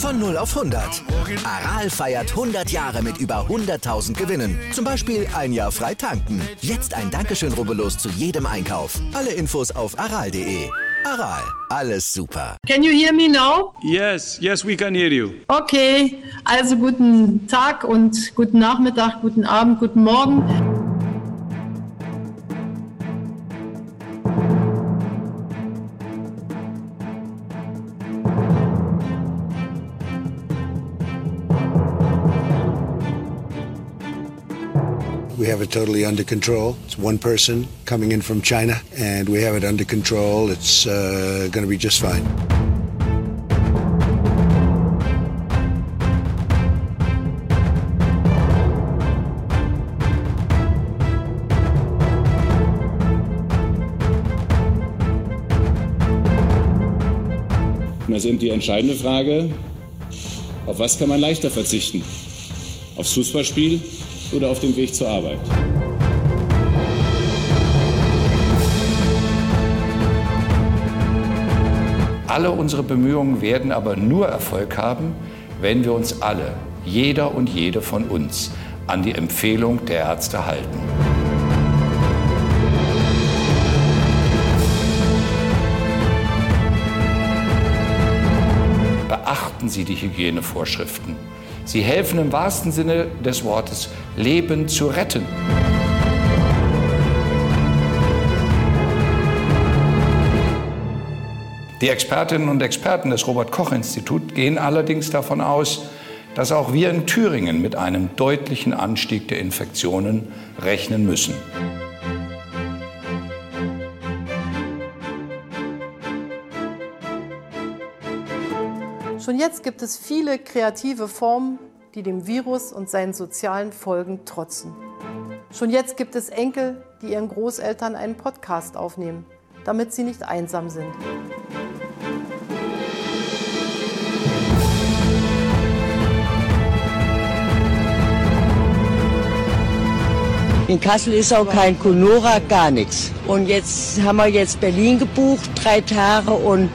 Von 0 auf 100. Aral feiert 100 Jahre mit über 100.000 Gewinnen. Zum Beispiel ein Jahr frei tanken. Jetzt ein Dankeschön, rubbellos zu jedem Einkauf. Alle Infos auf aral.de. Aral, alles super. Can you hear me now? Yes, yes, we can hear you. Okay, also guten Tag und guten Nachmittag, guten Abend, guten Morgen. We have it totally under control. It's one person coming in from China, and we have it under control. It's uh, going to be just fine. Und das ist eben die entscheidende Frage, auf was kann man leichter verzichten? Aufs Fußballspiel oder auf dem Weg zur Arbeit? Alle unsere Bemühungen werden aber nur Erfolg haben, wenn wir uns alle, jeder und jede von uns, an die Empfehlung der Ärzte halten. Beachten Sie die Hygienevorschriften. Sie helfen im wahrsten Sinne des Wortes, Leben zu retten. Die Expertinnen und Experten des Robert Koch Instituts gehen allerdings davon aus, dass auch wir in Thüringen mit einem deutlichen Anstieg der Infektionen rechnen müssen. Schon jetzt gibt es viele kreative Formen, die dem Virus und seinen sozialen Folgen trotzen. Schon jetzt gibt es Enkel, die ihren Großeltern einen Podcast aufnehmen, damit sie nicht einsam sind. In Kassel ist auch kein Conora, gar nichts. Und jetzt haben wir jetzt Berlin gebucht, drei Tage und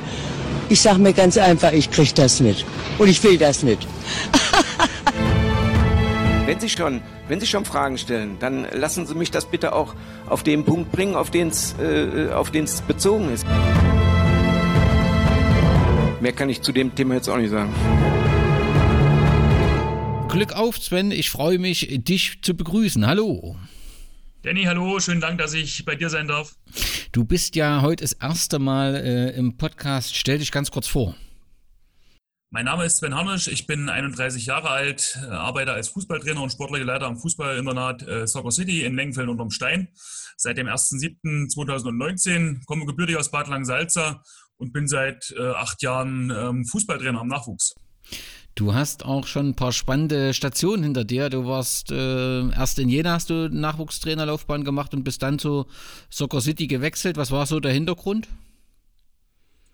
ich sage mir ganz einfach, ich kriege das nicht. Und ich will das nicht. Wenn Sie schon, wenn Sie schon Fragen stellen, dann lassen Sie mich das bitte auch auf den Punkt bringen, auf den es äh, auf den es bezogen ist. Mehr kann ich zu dem Thema jetzt auch nicht sagen. Glück auf, Sven. Ich freue mich, dich zu begrüßen. Hallo. Danny, hallo, schönen Dank, dass ich bei dir sein darf. Du bist ja heute das erste Mal äh, im Podcast. Stell dich ganz kurz vor. Mein Name ist Sven Harnisch, ich bin 31 Jahre alt, äh, arbeite als Fußballtrainer und sportlicher Leiter am Fußballinternat äh, Soccer City in Lengenfeld unterm Stein. Seit dem 1.7.2019 komme gebürtig aus Bad Langsalza und bin seit äh, acht Jahren ähm, Fußballtrainer am Nachwuchs. Du hast auch schon ein paar spannende Stationen hinter dir. Du warst äh, erst in Jena, hast du Nachwuchstrainerlaufbahn gemacht und bist dann zu Soccer City gewechselt. Was war so der Hintergrund?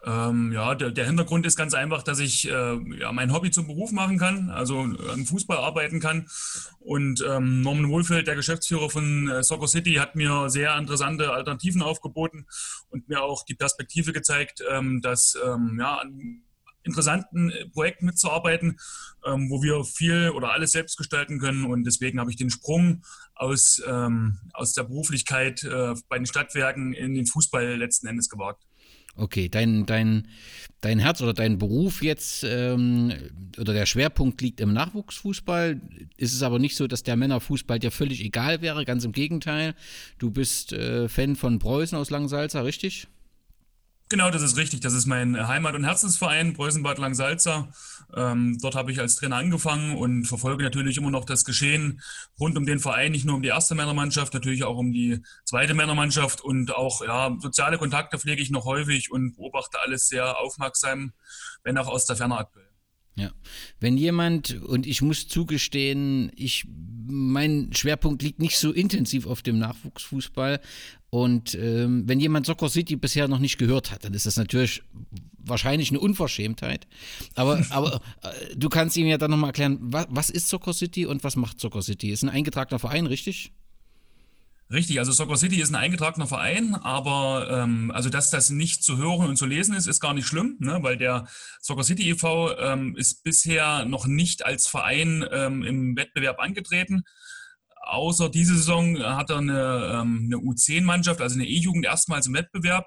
Ähm, ja, der, der, Hintergrund ist ganz einfach, dass ich äh, ja, mein Hobby zum Beruf machen kann, also am Fußball arbeiten kann. Und ähm, Norman Wohlfeld, der Geschäftsführer von äh, Soccer City, hat mir sehr interessante Alternativen aufgeboten und mir auch die Perspektive gezeigt, ähm, dass ähm, ja, interessanten äh, Projekten mitzuarbeiten, ähm, wo wir viel oder alles selbst gestalten können. Und deswegen habe ich den Sprung aus, ähm, aus der Beruflichkeit äh, bei den Stadtwerken in den Fußball letzten Endes gewagt. Okay, dein, dein, dein Herz oder dein Beruf jetzt ähm, oder der Schwerpunkt liegt im Nachwuchsfußball. Ist es aber nicht so, dass der Männerfußball dir völlig egal wäre, ganz im Gegenteil. Du bist äh, Fan von Preußen aus Langsalza, richtig? Genau, das ist richtig. Das ist mein Heimat- und Herzensverein, Preußen-Bad Langsalza. Ähm, dort habe ich als Trainer angefangen und verfolge natürlich immer noch das Geschehen rund um den Verein, nicht nur um die erste Männermannschaft, natürlich auch um die zweite Männermannschaft und auch ja, soziale Kontakte pflege ich noch häufig und beobachte alles sehr aufmerksam, wenn auch aus der Ferne aktuell. Ja. Wenn jemand, und ich muss zugestehen, ich, mein Schwerpunkt liegt nicht so intensiv auf dem Nachwuchsfußball. Und ähm, wenn jemand Soccer City bisher noch nicht gehört hat, dann ist das natürlich wahrscheinlich eine Unverschämtheit. Aber, aber äh, du kannst ihm ja dann nochmal erklären, was, was ist Soccer City und was macht Soccer City? Ist ein eingetragener Verein, richtig? Richtig, also Soccer City ist ein eingetragener Verein, aber ähm, also dass das nicht zu hören und zu lesen ist, ist gar nicht schlimm, ne? weil der Soccer City e.V. Ähm, ist bisher noch nicht als Verein ähm, im Wettbewerb angetreten. Außer diese Saison hat er eine, ähm, eine U10-Mannschaft, also eine E-Jugend, erstmals im Wettbewerb.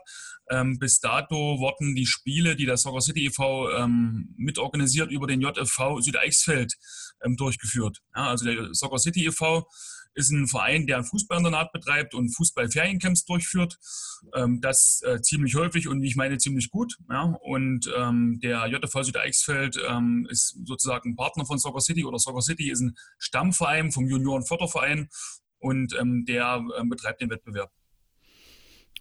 Ähm, bis dato wurden die Spiele, die der Soccer City e.V. Ähm, mitorganisiert, über den JFV Südeichsfeld ähm, durchgeführt. Ja, also der Soccer City e.V ist ein Verein, der ein Fußballinternat betreibt und Fußballferiencamps durchführt. Ähm, das äh, ziemlich häufig und ich meine, ziemlich gut. Ja? Und ähm, der JV Südeichsfeld ähm, ist sozusagen Partner von Soccer City oder Soccer City ist ein Stammverein vom Junioren-Förderverein und ähm, der ähm, betreibt den Wettbewerb.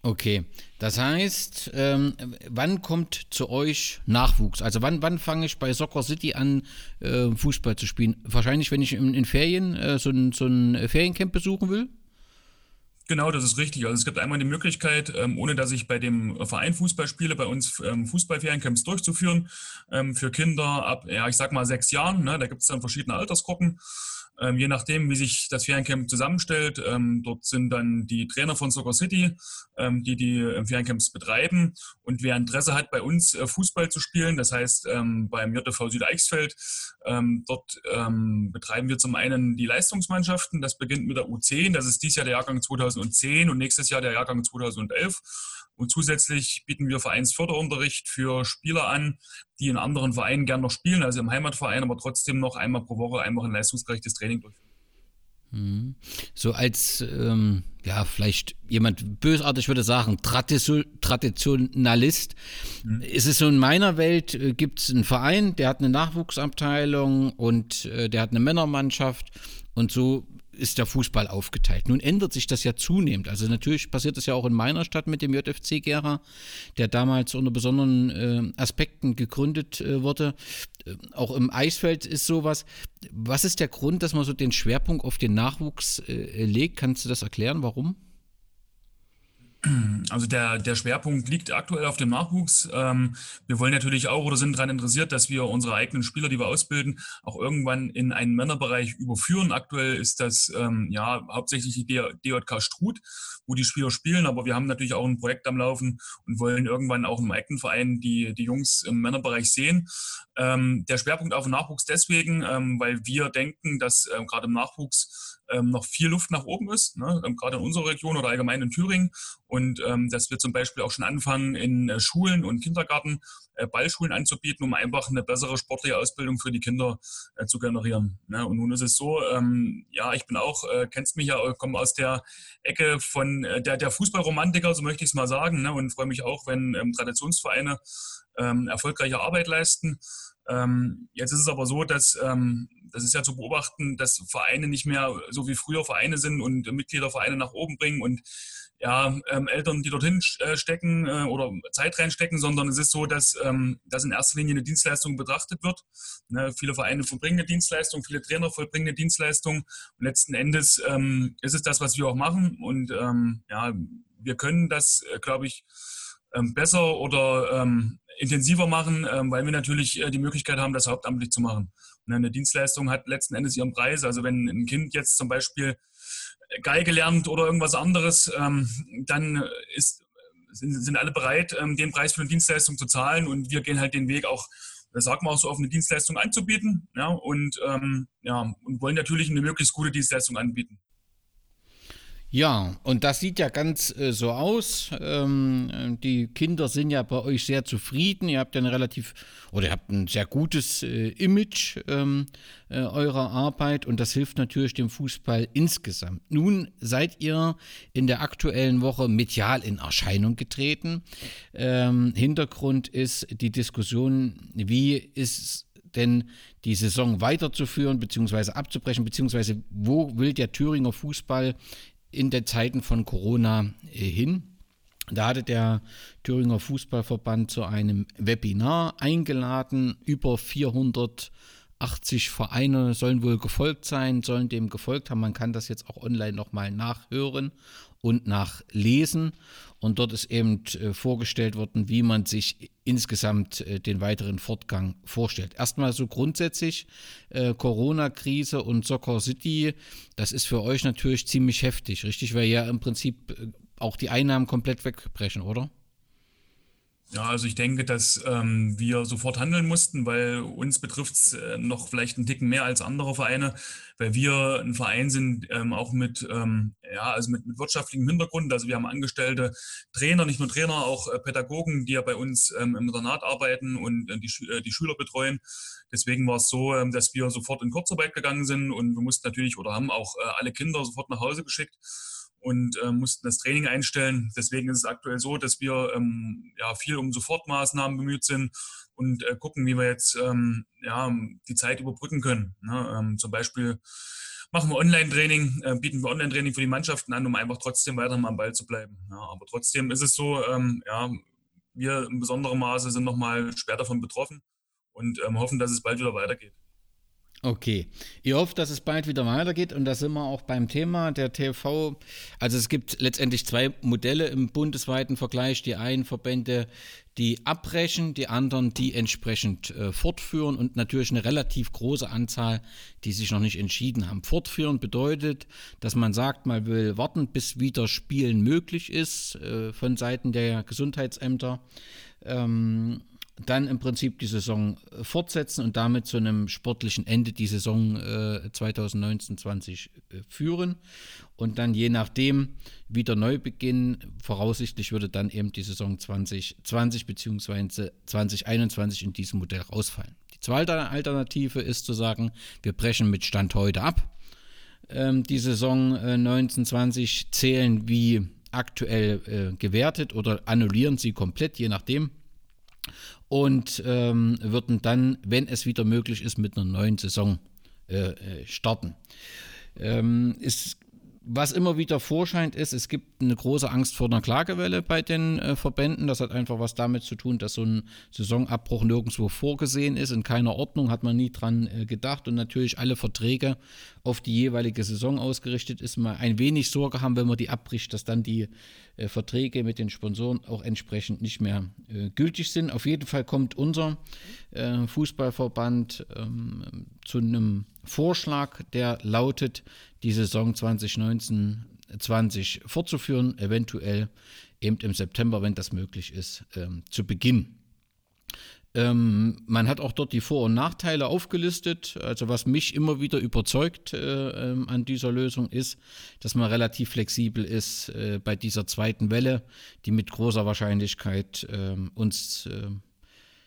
Okay, das heißt, ähm, wann kommt zu euch Nachwuchs? Also wann, wann fange ich bei Soccer City an, äh, Fußball zu spielen? Wahrscheinlich, wenn ich in, in Ferien äh, so, ein, so ein Feriencamp besuchen will? Genau, das ist richtig. Also es gibt einmal die Möglichkeit, ähm, ohne dass ich bei dem Verein Fußball spiele, bei uns ähm, Fußballferiencamps durchzuführen ähm, für Kinder ab, ja, ich sag mal sechs Jahren. Ne? Da gibt es dann verschiedene Altersgruppen. Ähm, je nachdem, wie sich das Feriencamp zusammenstellt. Ähm, dort sind dann die Trainer von Soccer City, ähm, die die äh, Feriencamps betreiben. Und wer Interesse hat, bei uns äh, Fußball zu spielen, das heißt ähm, beim JV Südeichsfeld, ähm, dort ähm, betreiben wir zum einen die Leistungsmannschaften. Das beginnt mit der U10, das ist dieses Jahr der Jahrgang 2010 und nächstes Jahr der Jahrgang 2011. Und zusätzlich bieten wir Vereinsförderunterricht für Spieler an, die in anderen Vereinen gern noch spielen, also im Heimatverein, aber trotzdem noch einmal pro Woche einfach ein leistungsgerechtes Training durchführen. Mhm. So als, ähm, ja, vielleicht jemand bösartig würde sagen, Traditionalist. Mhm. Ist es so in meiner Welt, äh, gibt es einen Verein, der hat eine Nachwuchsabteilung und äh, der hat eine Männermannschaft und so ist der Fußball aufgeteilt. Nun ändert sich das ja zunehmend. Also natürlich passiert das ja auch in meiner Stadt mit dem JFC Gera, der damals unter besonderen äh, Aspekten gegründet äh, wurde. Äh, auch im Eisfeld ist sowas. Was ist der Grund, dass man so den Schwerpunkt auf den Nachwuchs äh, legt? Kannst du das erklären, warum? Also der, der Schwerpunkt liegt aktuell auf dem Nachwuchs. Ähm, wir wollen natürlich auch oder sind daran interessiert, dass wir unsere eigenen Spieler, die wir ausbilden, auch irgendwann in einen Männerbereich überführen. Aktuell ist das ähm, ja hauptsächlich die DJK Struth, wo die Spieler spielen, aber wir haben natürlich auch ein Projekt am Laufen und wollen irgendwann auch im eigenen Verein die, die Jungs im Männerbereich sehen. Ähm, der Schwerpunkt auf dem Nachwuchs deswegen, ähm, weil wir denken, dass ähm, gerade im Nachwuchs ähm, noch viel Luft nach oben ist, ne? ähm, gerade in unserer Region oder allgemein in Thüringen. Und ähm, dass wir zum Beispiel auch schon anfangen, in äh, Schulen und Kindergarten Ballschulen anzubieten, um einfach eine bessere sportliche Ausbildung für die Kinder äh, zu generieren. Ne? Und nun ist es so, ähm, ja, ich bin auch, äh, kennst mich ja, äh, komme aus der Ecke von äh, der, der Fußballromantiker, so möchte ich es mal sagen, ne? und freue mich auch, wenn ähm, Traditionsvereine ähm, erfolgreiche Arbeit leisten. Ähm, jetzt ist es aber so, dass ähm, das ist ja zu beobachten, dass Vereine nicht mehr so wie früher Vereine sind und Mitgliedervereine nach oben bringen und ja, ähm, Eltern, die dorthin äh, stecken äh, oder Zeit reinstecken, sondern es ist so, dass, ähm, dass in erster Linie eine Dienstleistung betrachtet wird. Ne, viele Vereine vollbringen eine Dienstleistung, viele Trainer vollbringen eine Dienstleistung. Und letzten Endes ähm, ist es das, was wir auch machen. Und ähm, ja, wir können das, äh, glaube ich, ähm, besser oder ähm, intensiver machen, weil wir natürlich äh, die Möglichkeit haben, das hauptamtlich zu machen. Und eine Dienstleistung hat letzten Endes ihren Preis. Also wenn ein Kind jetzt zum Beispiel Geige lernt oder irgendwas anderes, ähm, dann ist, sind, sind alle bereit, ähm, den Preis für eine Dienstleistung zu zahlen und wir gehen halt den Weg auch, das sagt man auch so, auf eine Dienstleistung anzubieten ja, und, ähm, ja, und wollen natürlich eine möglichst gute Dienstleistung anbieten. Ja, und das sieht ja ganz äh, so aus. Ähm, die Kinder sind ja bei euch sehr zufrieden. Ihr habt ja ein relativ oder ihr habt ein sehr gutes äh, Image ähm, äh, eurer Arbeit und das hilft natürlich dem Fußball insgesamt. Nun seid ihr in der aktuellen Woche medial in Erscheinung getreten. Ähm, Hintergrund ist die Diskussion, wie ist denn die Saison weiterzuführen bzw. abzubrechen, beziehungsweise wo will der Thüringer Fußball in den Zeiten von Corona äh, hin. Da hatte der Thüringer Fußballverband zu einem Webinar eingeladen. Über 480 Vereine sollen wohl gefolgt sein, sollen dem gefolgt haben. Man kann das jetzt auch online nochmal nachhören und nachlesen. Und dort ist eben äh, vorgestellt worden, wie man sich insgesamt äh, den weiteren Fortgang vorstellt. Erstmal so grundsätzlich, äh, Corona-Krise und Soccer City, das ist für euch natürlich ziemlich heftig, richtig? Weil ja im Prinzip äh, auch die Einnahmen komplett wegbrechen, oder? Ja, also ich denke, dass ähm, wir sofort handeln mussten, weil uns betrifft es äh, noch vielleicht einen Ticken mehr als andere Vereine, weil wir ein Verein sind, ähm, auch mit, ähm, ja, also mit, mit wirtschaftlichem Hintergrund. Also wir haben angestellte Trainer, nicht nur Trainer, auch äh, Pädagogen, die ja bei uns ähm, im Internat arbeiten und äh, die, äh, die Schüler betreuen. Deswegen war es so, ähm, dass wir sofort in Kurzarbeit gegangen sind und wir mussten natürlich oder haben auch äh, alle Kinder sofort nach Hause geschickt und äh, mussten das Training einstellen. Deswegen ist es aktuell so, dass wir ähm, ja, viel um Sofortmaßnahmen bemüht sind und äh, gucken, wie wir jetzt ähm, ja, die Zeit überbrücken können. Ne? Ähm, zum Beispiel machen wir Online-Training, äh, bieten wir Online-Training für die Mannschaften an, um einfach trotzdem weiter am Ball zu bleiben. Ja, aber trotzdem ist es so, ähm, ja, wir in besonderem Maße sind nochmal schwer davon betroffen und ähm, hoffen, dass es bald wieder weitergeht. Okay. Ihr hofft, dass es bald wieder weitergeht und da sind wir auch beim Thema der TV. Also es gibt letztendlich zwei Modelle im bundesweiten Vergleich. Die einen Verbände, die abbrechen, die anderen, die entsprechend äh, fortführen und natürlich eine relativ große Anzahl, die sich noch nicht entschieden haben. Fortführen bedeutet, dass man sagt, man will warten, bis wieder Spielen möglich ist äh, von Seiten der Gesundheitsämter. Ähm, dann im Prinzip die Saison äh, fortsetzen und damit zu einem sportlichen Ende die Saison äh, 2019-20 äh, führen und dann je nachdem wieder neu beginnen. Voraussichtlich würde dann eben die Saison 2020 bzw. 2021 in diesem Modell rausfallen. Die zweite Alternative ist zu sagen, wir brechen mit Stand heute ab. Ähm, die Saison äh, 1920 zählen wie aktuell äh, gewertet oder annullieren sie komplett, je nachdem und ähm, würden dann, wenn es wieder möglich ist, mit einer neuen Saison äh, äh starten. Ähm, ist was immer wieder vorscheint, ist, es gibt eine große Angst vor einer Klagewelle bei den äh, Verbänden. Das hat einfach was damit zu tun, dass so ein Saisonabbruch nirgendwo vorgesehen ist. In keiner Ordnung hat man nie dran äh, gedacht. Und natürlich alle Verträge auf die jeweilige Saison ausgerichtet ist. Man ein wenig Sorge haben, wenn man die abbricht, dass dann die äh, Verträge mit den Sponsoren auch entsprechend nicht mehr äh, gültig sind. Auf jeden Fall kommt unser äh, Fußballverband ähm, zu einem Vorschlag, der lautet, die Saison 2019-20 fortzuführen, eventuell eben im September, wenn das möglich ist, ähm, zu beginnen. Ähm, man hat auch dort die Vor- und Nachteile aufgelistet. Also was mich immer wieder überzeugt äh, äh, an dieser Lösung ist, dass man relativ flexibel ist äh, bei dieser zweiten Welle, die mit großer Wahrscheinlichkeit ähm, uns ähm,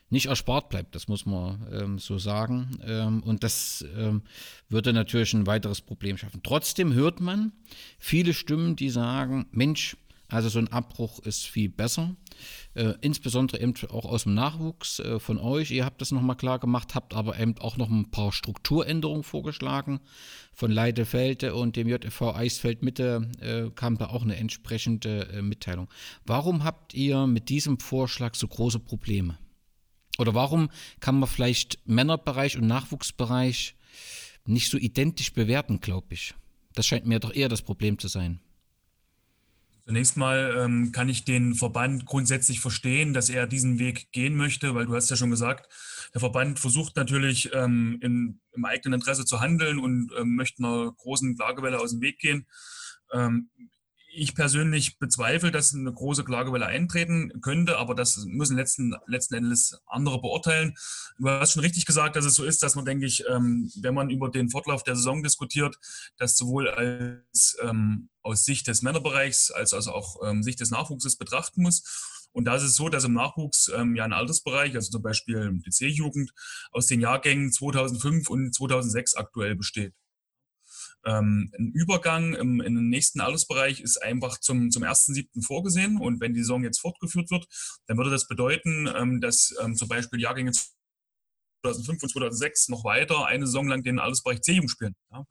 nicht erspart bleibt, das muss man ähm, so sagen. Ähm, und das ähm, würde natürlich ein weiteres Problem schaffen. Trotzdem hört man viele Stimmen, die sagen, Mensch, also so ein Abbruch ist viel besser. Äh, insbesondere eben auch aus dem Nachwuchs äh, von euch. Ihr habt das nochmal klar gemacht, habt aber eben auch noch ein paar Strukturänderungen vorgeschlagen. Von Leidefelde und dem JV Eisfeld Mitte äh, kam da auch eine entsprechende äh, Mitteilung. Warum habt ihr mit diesem Vorschlag so große Probleme? Oder warum kann man vielleicht Männerbereich und Nachwuchsbereich nicht so identisch bewerten, glaube ich? Das scheint mir doch eher das Problem zu sein. Zunächst mal ähm, kann ich den Verband grundsätzlich verstehen, dass er diesen Weg gehen möchte, weil du hast ja schon gesagt, der Verband versucht natürlich ähm, in, im eigenen Interesse zu handeln und ähm, möchte einer großen Klagewelle aus dem Weg gehen. Ich persönlich bezweifle, dass eine große Klagewelle eintreten könnte, aber das müssen letzten, letzten Endes andere beurteilen. Du hast schon richtig gesagt, dass es so ist, dass man, denke ich, ähm, wenn man über den Fortlauf der Saison diskutiert, das sowohl als ähm, aus Sicht des Männerbereichs als, als auch ähm, Sicht des Nachwuchses betrachten muss. Und da ist es so, dass im Nachwuchs ähm, ja ein Altersbereich, also zum Beispiel die C-Jugend, aus den Jahrgängen 2005 und 2006 aktuell besteht. Ähm, ein Übergang im, in den nächsten Altersbereich ist einfach zum, zum 1.7. vorgesehen. Und wenn die Saison jetzt fortgeführt wird, dann würde das bedeuten, ähm, dass ähm, zum Beispiel Jahrgänge 2005 und 2006 noch weiter eine Saison lang den Altersbereich C-Jugend spielen. Ja.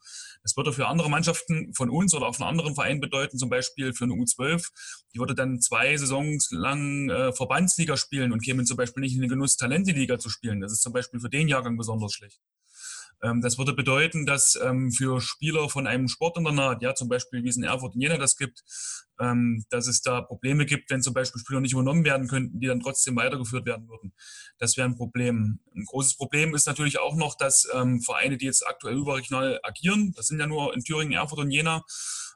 Das würde für andere Mannschaften von uns oder auch von anderen Vereinen bedeuten, zum Beispiel für eine U12, die würde dann zwei Saisons lang äh, Verbandsliga spielen und kämen zum Beispiel nicht in den Genuss, Talente-Liga zu spielen. Das ist zum Beispiel für den Jahrgang besonders schlecht. Ähm, das würde bedeuten, dass ähm, für Spieler von einem Sportinternat, ja zum Beispiel wie es in Erfurt und Jena das gibt, ähm, dass es da Probleme gibt, wenn zum Beispiel Spieler nicht übernommen werden könnten, die dann trotzdem weitergeführt werden würden. Das wäre ein Problem. Ein großes Problem ist natürlich auch noch, dass Vereine, die jetzt aktuell überregional agieren, das sind ja nur in Thüringen, Erfurt und Jena,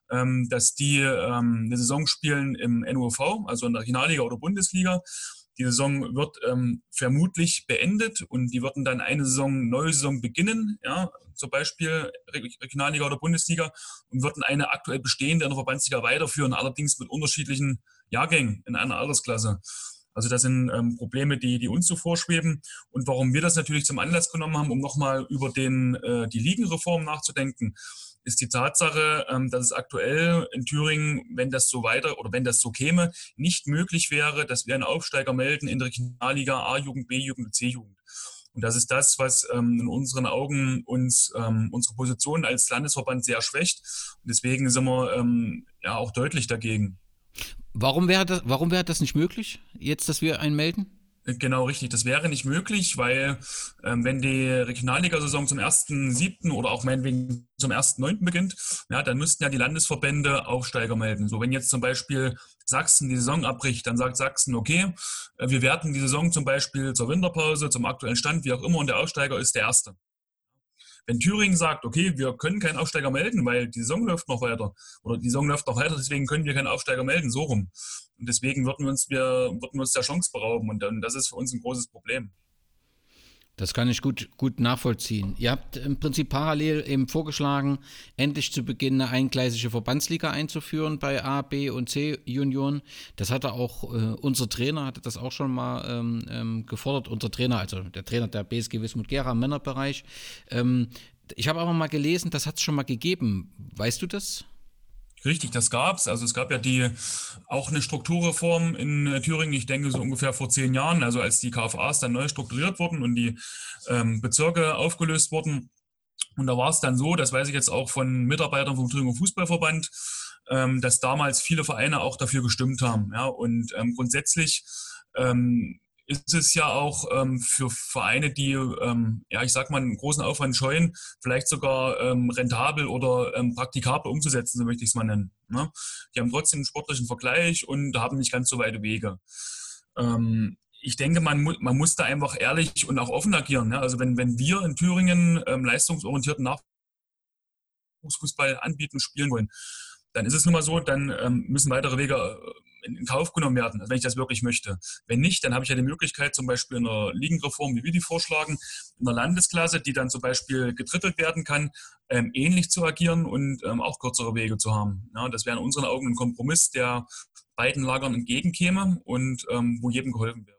dass die eine Saison spielen im NUV, also in der Regionalliga oder Bundesliga die Saison wird ähm, vermutlich beendet und die würden dann eine Saison, neue Saison beginnen, ja, zum Beispiel Regionalliga oder Bundesliga und würden eine aktuell bestehende in der Verbandsliga weiterführen, allerdings mit unterschiedlichen Jahrgängen in einer Altersklasse. Also das sind ähm, Probleme, die, die uns so vorschweben. Und warum wir das natürlich zum Anlass genommen haben, um nochmal über den, äh, die Ligenreform nachzudenken ist die Tatsache, ähm, dass es aktuell in Thüringen, wenn das so weiter oder wenn das so käme, nicht möglich wäre, dass wir einen Aufsteiger melden in der Regionalliga A-Jugend, B-Jugend C-Jugend. Und das ist das, was ähm, in unseren Augen uns ähm, unsere Position als Landesverband sehr schwächt. Und deswegen sind wir ähm, ja auch deutlich dagegen. Warum wäre das, warum wäre das nicht möglich, jetzt, dass wir einen melden? Genau, richtig. Das wäre nicht möglich, weil ähm, wenn die Regionalligasaison zum 1.7. oder auch meinetwegen zum 1.9. beginnt, ja, dann müssten ja die Landesverbände Aufsteiger melden. So, wenn jetzt zum Beispiel Sachsen die Saison abbricht, dann sagt Sachsen, okay, äh, wir werten die Saison zum Beispiel zur Winterpause, zum aktuellen Stand, wie auch immer, und der Aufsteiger ist der Erste. Wenn Thüringen sagt, okay, wir können keinen Aufsteiger melden, weil die Saison läuft noch weiter oder die Saison läuft noch weiter, deswegen können wir keinen Aufsteiger melden, so rum. Und deswegen würden wir uns, wir, würden wir uns der Chance berauben und dann, das ist für uns ein großes Problem. Das kann ich gut, gut nachvollziehen. Ihr habt im Prinzip parallel eben vorgeschlagen, endlich zu Beginn eine eingleisige Verbandsliga einzuführen bei A, B und C Junioren. Das hatte auch äh, unser Trainer, hatte das auch schon mal ähm, ähm, gefordert. Unser Trainer, also der Trainer der BSG Wismut Gera im Männerbereich. Ähm, ich habe aber mal gelesen, das hat es schon mal gegeben. Weißt du das? Richtig, das gab's. Also es gab ja die auch eine Strukturreform in äh, Thüringen, ich denke so ungefähr vor zehn Jahren, also als die KFAs dann neu strukturiert wurden und die ähm, Bezirke aufgelöst wurden. Und da war es dann so, das weiß ich jetzt auch von Mitarbeitern vom Thüringer Fußballverband, ähm, dass damals viele Vereine auch dafür gestimmt haben. Ja, und ähm, grundsätzlich ähm, ist es ja auch ähm, für Vereine, die, ähm, ja, ich sag mal, einen großen Aufwand scheuen, vielleicht sogar ähm, rentabel oder ähm, praktikabel umzusetzen, so möchte ich es mal nennen. Ne? Die haben trotzdem einen sportlichen Vergleich und haben nicht ganz so weite Wege. Ähm, ich denke, man, mu man muss da einfach ehrlich und auch offen agieren. Ne? Also wenn, wenn wir in Thüringen ähm, leistungsorientierten Nachwuchsfußball anbieten, spielen wollen, dann ist es nun mal so, dann müssen weitere Wege äh, in Kauf genommen werden, wenn ich das wirklich möchte. Wenn nicht, dann habe ich ja die Möglichkeit, zum Beispiel in einer Ligenreform, wie wir die vorschlagen, in einer Landesklasse, die dann zum Beispiel getrittelt werden kann, ähm, ähnlich zu agieren und ähm, auch kürzere Wege zu haben. Ja, das wäre in unseren Augen ein Kompromiss, der beiden Lagern entgegenkäme und ähm, wo jedem geholfen wäre.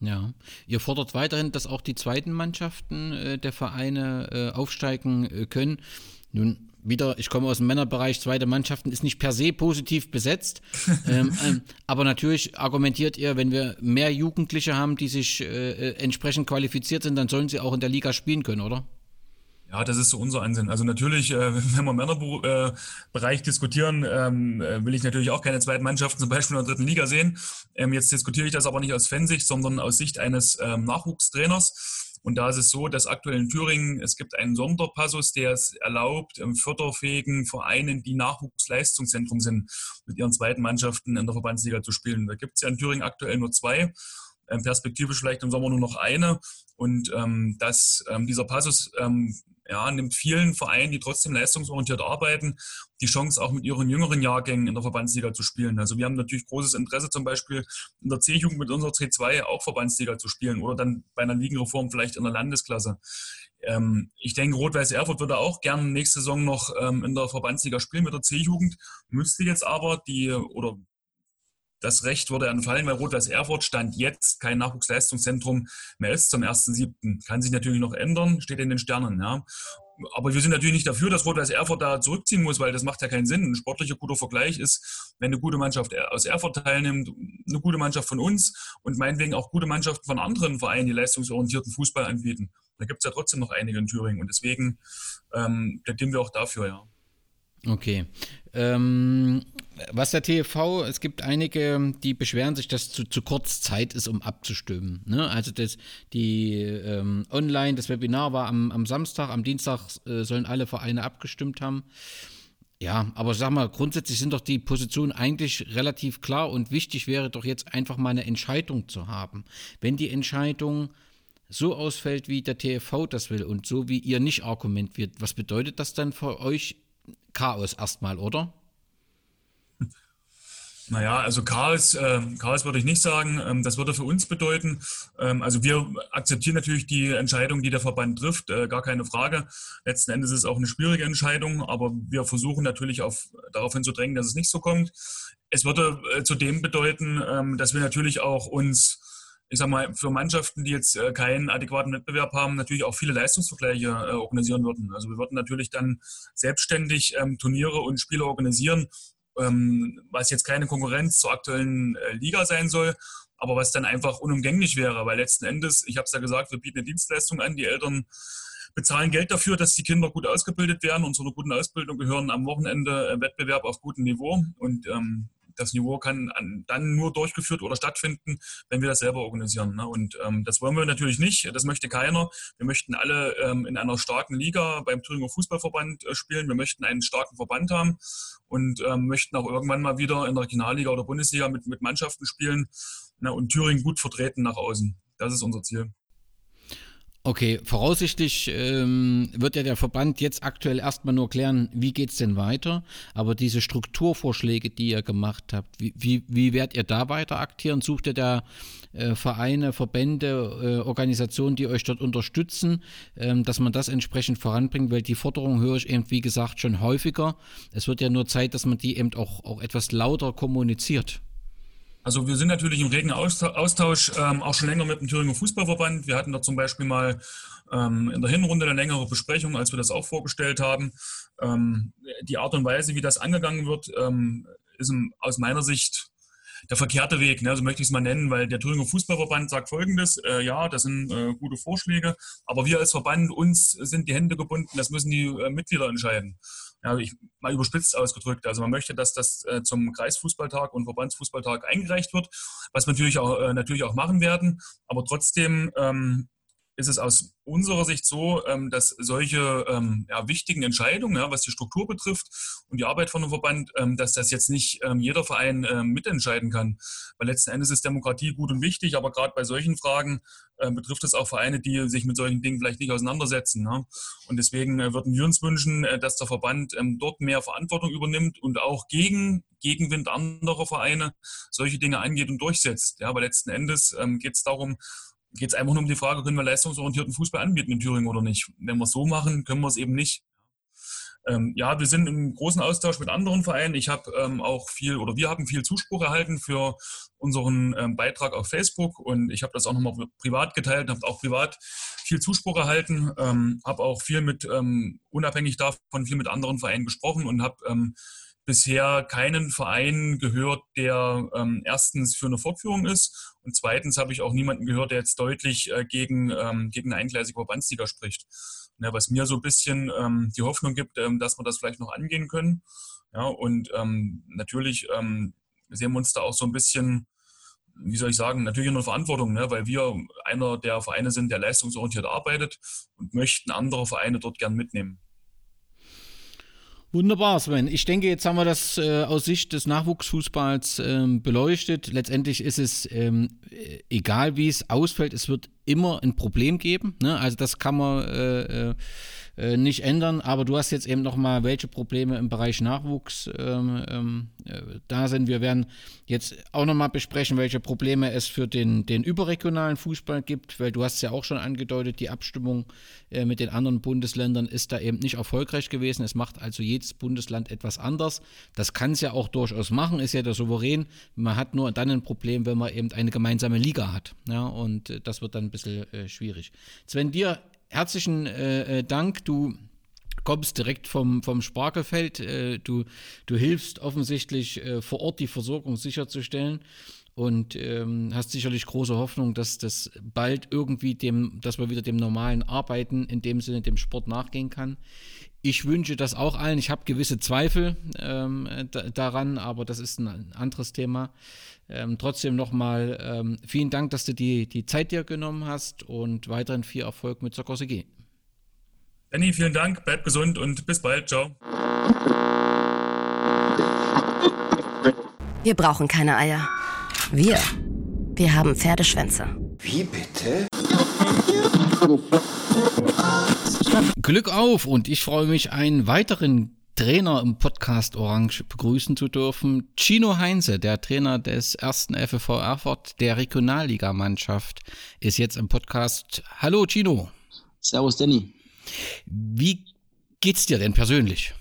Ja, ihr fordert weiterhin, dass auch die zweiten Mannschaften äh, der Vereine äh, aufsteigen äh, können. Nun wieder, ich komme aus dem Männerbereich, zweite Mannschaften ist nicht per se positiv besetzt. ähm, ähm, aber natürlich argumentiert ihr, wenn wir mehr Jugendliche haben, die sich äh, äh, entsprechend qualifiziert sind, dann sollen sie auch in der Liga spielen können, oder? Ja, das ist so unser Ansinn. Also natürlich, äh, wenn wir im Männerbereich diskutieren, ähm, äh, will ich natürlich auch keine zweiten Mannschaften zum Beispiel in der dritten Liga sehen. Ähm, jetzt diskutiere ich das aber nicht aus Fansicht, sondern aus Sicht eines ähm, Nachwuchstrainers. Und da ist es so, dass aktuell in Thüringen, es gibt einen Sonderpassus, der es erlaubt, förderfähigen Vereinen, die Nachwuchsleistungszentrum sind, mit ihren zweiten Mannschaften in der Verbandsliga zu spielen. Da gibt es ja in Thüringen aktuell nur zwei, ähm, perspektivisch vielleicht im Sommer nur noch eine. Und ähm, dass ähm, dieser Passus ähm, ja, nimmt vielen Vereinen, die trotzdem leistungsorientiert arbeiten, die Chance, auch mit ihren jüngeren Jahrgängen in der Verbandsliga zu spielen. Also wir haben natürlich großes Interesse, zum Beispiel in der C-Jugend mit unserer C2 auch Verbandsliga zu spielen oder dann bei einer Ligenreform vielleicht in der Landesklasse. Ähm, ich denke, Rot-Weiß Erfurt würde auch gerne nächste Saison noch ähm, in der Verbandsliga spielen mit der C-Jugend, müsste jetzt aber die oder das Recht würde entfallen, weil Rot-Weiß Erfurt stand jetzt kein Nachwuchsleistungszentrum mehr ist zum 1.7. Kann sich natürlich noch ändern, steht in den Sternen. Ja. Aber wir sind natürlich nicht dafür, dass Rot-Weiß Erfurt da zurückziehen muss, weil das macht ja keinen Sinn. Ein sportlicher guter Vergleich ist, wenn eine gute Mannschaft aus Erfurt teilnimmt, eine gute Mannschaft von uns und meinetwegen auch gute Mannschaften von anderen Vereinen, die leistungsorientierten Fußball anbieten. Da gibt es ja trotzdem noch einige in Thüringen und deswegen ähm, plädieren wir auch dafür, ja. Okay. Ähm, was der TV, es gibt einige, die beschweren sich, dass zu, zu kurz Zeit ist, um abzustimmen. Ne? Also das, die ähm, Online, das Webinar war am, am Samstag, am Dienstag äh, sollen alle Vereine abgestimmt haben. Ja, aber sag mal, grundsätzlich sind doch die Positionen eigentlich relativ klar und wichtig wäre doch jetzt einfach mal eine Entscheidung zu haben. Wenn die Entscheidung so ausfällt, wie der TFV das will und so wie ihr nicht Argument wird, was bedeutet das dann für euch Chaos erstmal, oder? Naja, also Chaos, äh, Chaos würde ich nicht sagen. Ähm, das würde für uns bedeuten, ähm, also wir akzeptieren natürlich die Entscheidung, die der Verband trifft, äh, gar keine Frage. Letzten Endes ist es auch eine schwierige Entscheidung, aber wir versuchen natürlich auf, darauf hinzudrängen, dass es nicht so kommt. Es würde äh, zudem bedeuten, ähm, dass wir natürlich auch uns ich sag mal, für Mannschaften, die jetzt äh, keinen adäquaten Wettbewerb haben, natürlich auch viele Leistungsvergleiche äh, organisieren würden. Also wir würden natürlich dann selbstständig ähm, Turniere und Spiele organisieren, ähm, was jetzt keine Konkurrenz zur aktuellen äh, Liga sein soll, aber was dann einfach unumgänglich wäre, weil letzten Endes, ich habe es ja gesagt, wir bieten eine Dienstleistung an, die Eltern bezahlen Geld dafür, dass die Kinder gut ausgebildet werden und zu einer guten Ausbildung gehören am Wochenende Wettbewerb auf gutem Niveau und ähm, das Niveau kann dann nur durchgeführt oder stattfinden, wenn wir das selber organisieren. Ne? Und ähm, das wollen wir natürlich nicht. Das möchte keiner. Wir möchten alle ähm, in einer starken Liga beim Thüringer Fußballverband äh, spielen. Wir möchten einen starken Verband haben und ähm, möchten auch irgendwann mal wieder in der Regionalliga oder Bundesliga mit, mit Mannschaften spielen ne? und Thüringen gut vertreten nach außen. Das ist unser Ziel. Okay, voraussichtlich ähm, wird ja der Verband jetzt aktuell erstmal nur klären, wie geht es denn weiter. Aber diese Strukturvorschläge, die ihr gemacht habt, wie, wie, wie werdet ihr da weiter aktieren? Sucht ihr da äh, Vereine, Verbände, äh, Organisationen, die euch dort unterstützen, ähm, dass man das entsprechend voranbringt? Weil die Forderung höre ich eben, wie gesagt, schon häufiger. Es wird ja nur Zeit, dass man die eben auch, auch etwas lauter kommuniziert. Also wir sind natürlich im regen Austausch, ähm, auch schon länger mit dem Thüringer Fußballverband. Wir hatten da zum Beispiel mal ähm, in der Hinrunde eine längere Besprechung, als wir das auch vorgestellt haben. Ähm, die Art und Weise, wie das angegangen wird, ähm, ist aus meiner Sicht der verkehrte Weg, ne? so möchte ich es mal nennen, weil der Thüringer Fußballverband sagt Folgendes, äh, ja, das sind äh, gute Vorschläge, aber wir als Verband, uns sind die Hände gebunden, das müssen die äh, Mitglieder entscheiden ja, ich, mal überspitzt ausgedrückt. Also man möchte, dass das äh, zum Kreisfußballtag und Verbandsfußballtag eingereicht wird, was wir natürlich auch, äh, natürlich auch machen werden. Aber trotzdem ähm, ist es aus unserer Sicht so, ähm, dass solche ähm, ja, wichtigen Entscheidungen, ja, was die Struktur betrifft und die Arbeit von einem Verband, ähm, dass das jetzt nicht jeder Verein mitentscheiden kann. Weil letzten Endes ist Demokratie gut und wichtig, aber gerade bei solchen Fragen betrifft es auch Vereine, die sich mit solchen Dingen vielleicht nicht auseinandersetzen. Ne? Und deswegen äh, würden wir uns wünschen, äh, dass der Verband dort mehr Verantwortung übernimmt und auch gegen Gegenwind anderer Vereine solche Dinge angeht und durchsetzt. Ja, aber letzten Endes geht es darum, geht es einfach nur um die Frage, können wir leistungsorientierten Fußball anbieten in Thüringen oder nicht. Wenn wir es so machen, können wir es eben nicht. Ähm, ja, wir sind im großen Austausch mit anderen Vereinen. Ich habe ähm, auch viel oder wir haben viel Zuspruch erhalten für unseren ähm, Beitrag auf Facebook und ich habe das auch nochmal privat geteilt, habe auch privat viel Zuspruch erhalten, ähm, habe auch viel mit, ähm, unabhängig davon, viel mit anderen Vereinen gesprochen und habe ähm, bisher keinen Verein gehört, der ähm, erstens für eine Fortführung ist und zweitens habe ich auch niemanden gehört, der jetzt deutlich äh, gegen, ähm, gegen eine eingleisige Verbandsliga spricht. Ja, was mir so ein bisschen ähm, die Hoffnung gibt, ähm, dass wir das vielleicht noch angehen können. Ja, und ähm, natürlich ähm, sehen wir uns da auch so ein bisschen, wie soll ich sagen, natürlich in der Verantwortung, ne? weil wir einer der Vereine sind, der leistungsorientiert arbeitet und möchten andere Vereine dort gern mitnehmen. Wunderbar, Sven. Ich denke, jetzt haben wir das äh, aus Sicht des Nachwuchsfußballs ähm, beleuchtet. Letztendlich ist es ähm, egal, wie es ausfällt, es wird immer ein Problem geben. Ne? Also das kann man äh, äh, äh, nicht ändern. Aber du hast jetzt eben nochmal, welche Probleme im Bereich Nachwuchs ähm, ähm, äh, da sind. Wir werden jetzt auch nochmal besprechen, welche Probleme es für den, den überregionalen Fußball gibt, weil du hast ja auch schon angedeutet, die Abstimmung äh, mit den anderen Bundesländern ist da eben nicht erfolgreich gewesen. Es macht also jedes Bundesland etwas anders. Das kann es ja auch durchaus machen, ist ja der Souverän. Man hat nur dann ein Problem, wenn man eben eine gemeinsame Liga hat. Ja, und äh, das wird dann ein bisschen äh, schwierig. Sven, dir herzlichen äh, äh, Dank. Du kommst direkt vom, vom Spargelfeld. Äh, du, du hilfst offensichtlich äh, vor Ort die Versorgung sicherzustellen. und ähm, hast sicherlich große Hoffnung, dass das bald irgendwie dem, dass man wieder dem normalen Arbeiten in dem Sinne dem Sport nachgehen kann. Ich wünsche das auch allen. Ich habe gewisse Zweifel ähm, daran, aber das ist ein anderes Thema. Ähm, trotzdem nochmal ähm, vielen Dank, dass du die, die Zeit dir genommen hast und weiterhin viel Erfolg mit Soccer G. Danny, vielen Dank, bleib gesund und bis bald. Ciao. Wir brauchen keine Eier. Wir, wir haben Pferdeschwänze. Wie bitte? Glück auf und ich freue mich, einen weiteren Trainer im Podcast Orange begrüßen zu dürfen. Chino Heinze, der Trainer des ersten FFV Erfurt der Regionalligamannschaft, ist jetzt im Podcast. Hallo Chino. Servus Danny. Wie geht's dir denn persönlich?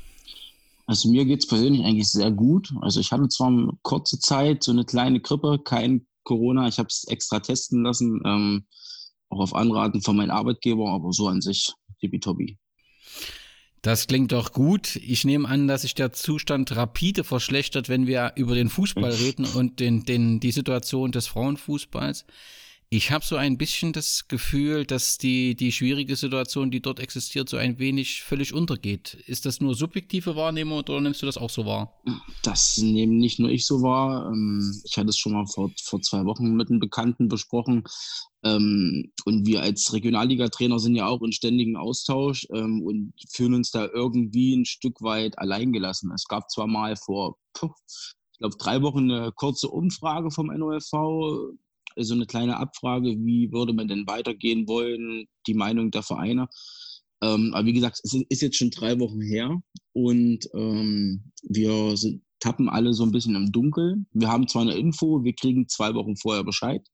Also mir geht es persönlich eigentlich sehr gut. Also ich hatte zwar eine kurze Zeit so eine kleine Grippe, kein Corona. Ich habe es extra testen lassen, ähm, auch auf Anraten von meinem Arbeitgeber, aber so an sich tippitoppi. Das klingt doch gut. Ich nehme an, dass sich der Zustand rapide verschlechtert, wenn wir über den Fußball reden und den, den, die Situation des Frauenfußballs. Ich habe so ein bisschen das Gefühl, dass die, die schwierige Situation, die dort existiert, so ein wenig völlig untergeht. Ist das nur subjektive Wahrnehmung oder nimmst du das auch so wahr? Das nehme nicht nur ich so wahr. Ähm, ich hatte es schon mal vor, vor zwei Wochen mit einem Bekannten besprochen. Ähm, und wir als Regionalliga-Trainer sind ja auch in ständigem Austausch ähm, und fühlen uns da irgendwie ein Stück weit alleingelassen. Es gab zwar mal vor, ich glaube, drei Wochen eine kurze Umfrage vom NOFV so eine kleine Abfrage, wie würde man denn weitergehen wollen, die Meinung der Vereine. Ähm, aber wie gesagt, es ist jetzt schon drei Wochen her und ähm, wir sind, tappen alle so ein bisschen im Dunkeln. Wir haben zwar eine Info, wir kriegen zwei Wochen vorher Bescheid,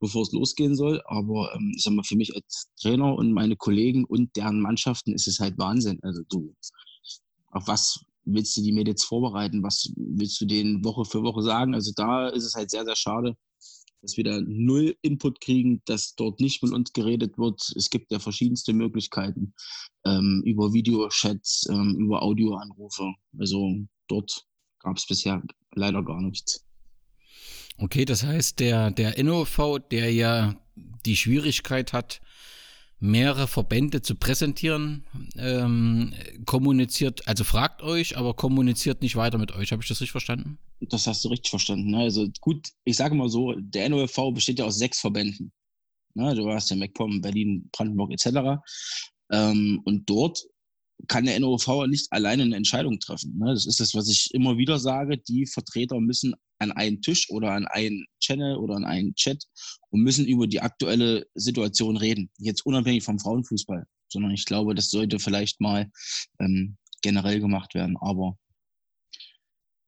bevor es losgehen soll, aber ähm, ich sag mal, für mich als Trainer und meine Kollegen und deren Mannschaften ist es halt Wahnsinn. Also du, auf was willst du die Mädels vorbereiten? Was willst du denen Woche für Woche sagen? Also da ist es halt sehr, sehr schade, dass wir da null Input kriegen, dass dort nicht mit uns geredet wird. Es gibt ja verschiedenste Möglichkeiten ähm, über Videochats, ähm, über Audioanrufe. Also dort gab es bisher leider gar nichts. Okay, das heißt, der, der NOV, der ja die Schwierigkeit hat, mehrere Verbände zu präsentieren, ähm, kommuniziert, also fragt euch, aber kommuniziert nicht weiter mit euch. Habe ich das richtig verstanden? Das hast du richtig verstanden. Ne? Also gut, ich sage mal so, der NOFV besteht ja aus sechs Verbänden. Ne? Du hast ja MacPom, Berlin, Brandenburg etc. Ähm, und dort kann der NOV nicht alleine eine Entscheidung treffen. Ne? Das ist das, was ich immer wieder sage. Die Vertreter müssen an einen Tisch oder an einen Channel oder an einen Chat und müssen über die aktuelle Situation reden. Jetzt unabhängig vom Frauenfußball, sondern ich glaube, das sollte vielleicht mal ähm, generell gemacht werden. Aber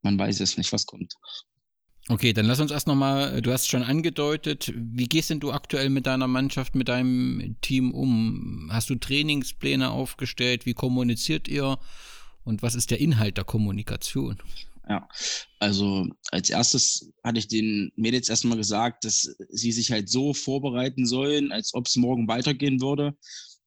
man weiß es nicht, was kommt. Okay, dann lass uns erst nochmal, du hast schon angedeutet, wie gehst denn du aktuell mit deiner Mannschaft, mit deinem Team um? Hast du Trainingspläne aufgestellt? Wie kommuniziert ihr? Und was ist der Inhalt der Kommunikation? Ja, also als erstes hatte ich den Mädels erstmal gesagt, dass sie sich halt so vorbereiten sollen, als ob es morgen weitergehen würde.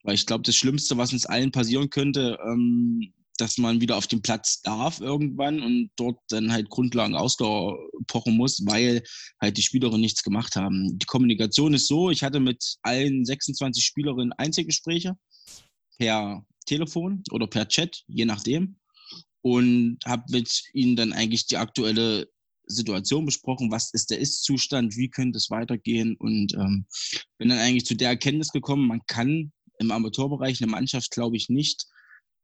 Weil ich glaube, das Schlimmste, was uns allen passieren könnte, ähm, dass man wieder auf den Platz darf irgendwann und dort dann halt Grundlagen Ausdauer pochen muss, weil halt die Spielerinnen nichts gemacht haben. Die Kommunikation ist so, ich hatte mit allen 26 Spielerinnen Einzelgespräche per Telefon oder per Chat, je nachdem, und habe mit ihnen dann eigentlich die aktuelle Situation besprochen, was ist der Ist-Zustand, wie könnte es weitergehen und ähm, bin dann eigentlich zu der Erkenntnis gekommen, man kann im Amateurbereich eine Mannschaft, glaube ich, nicht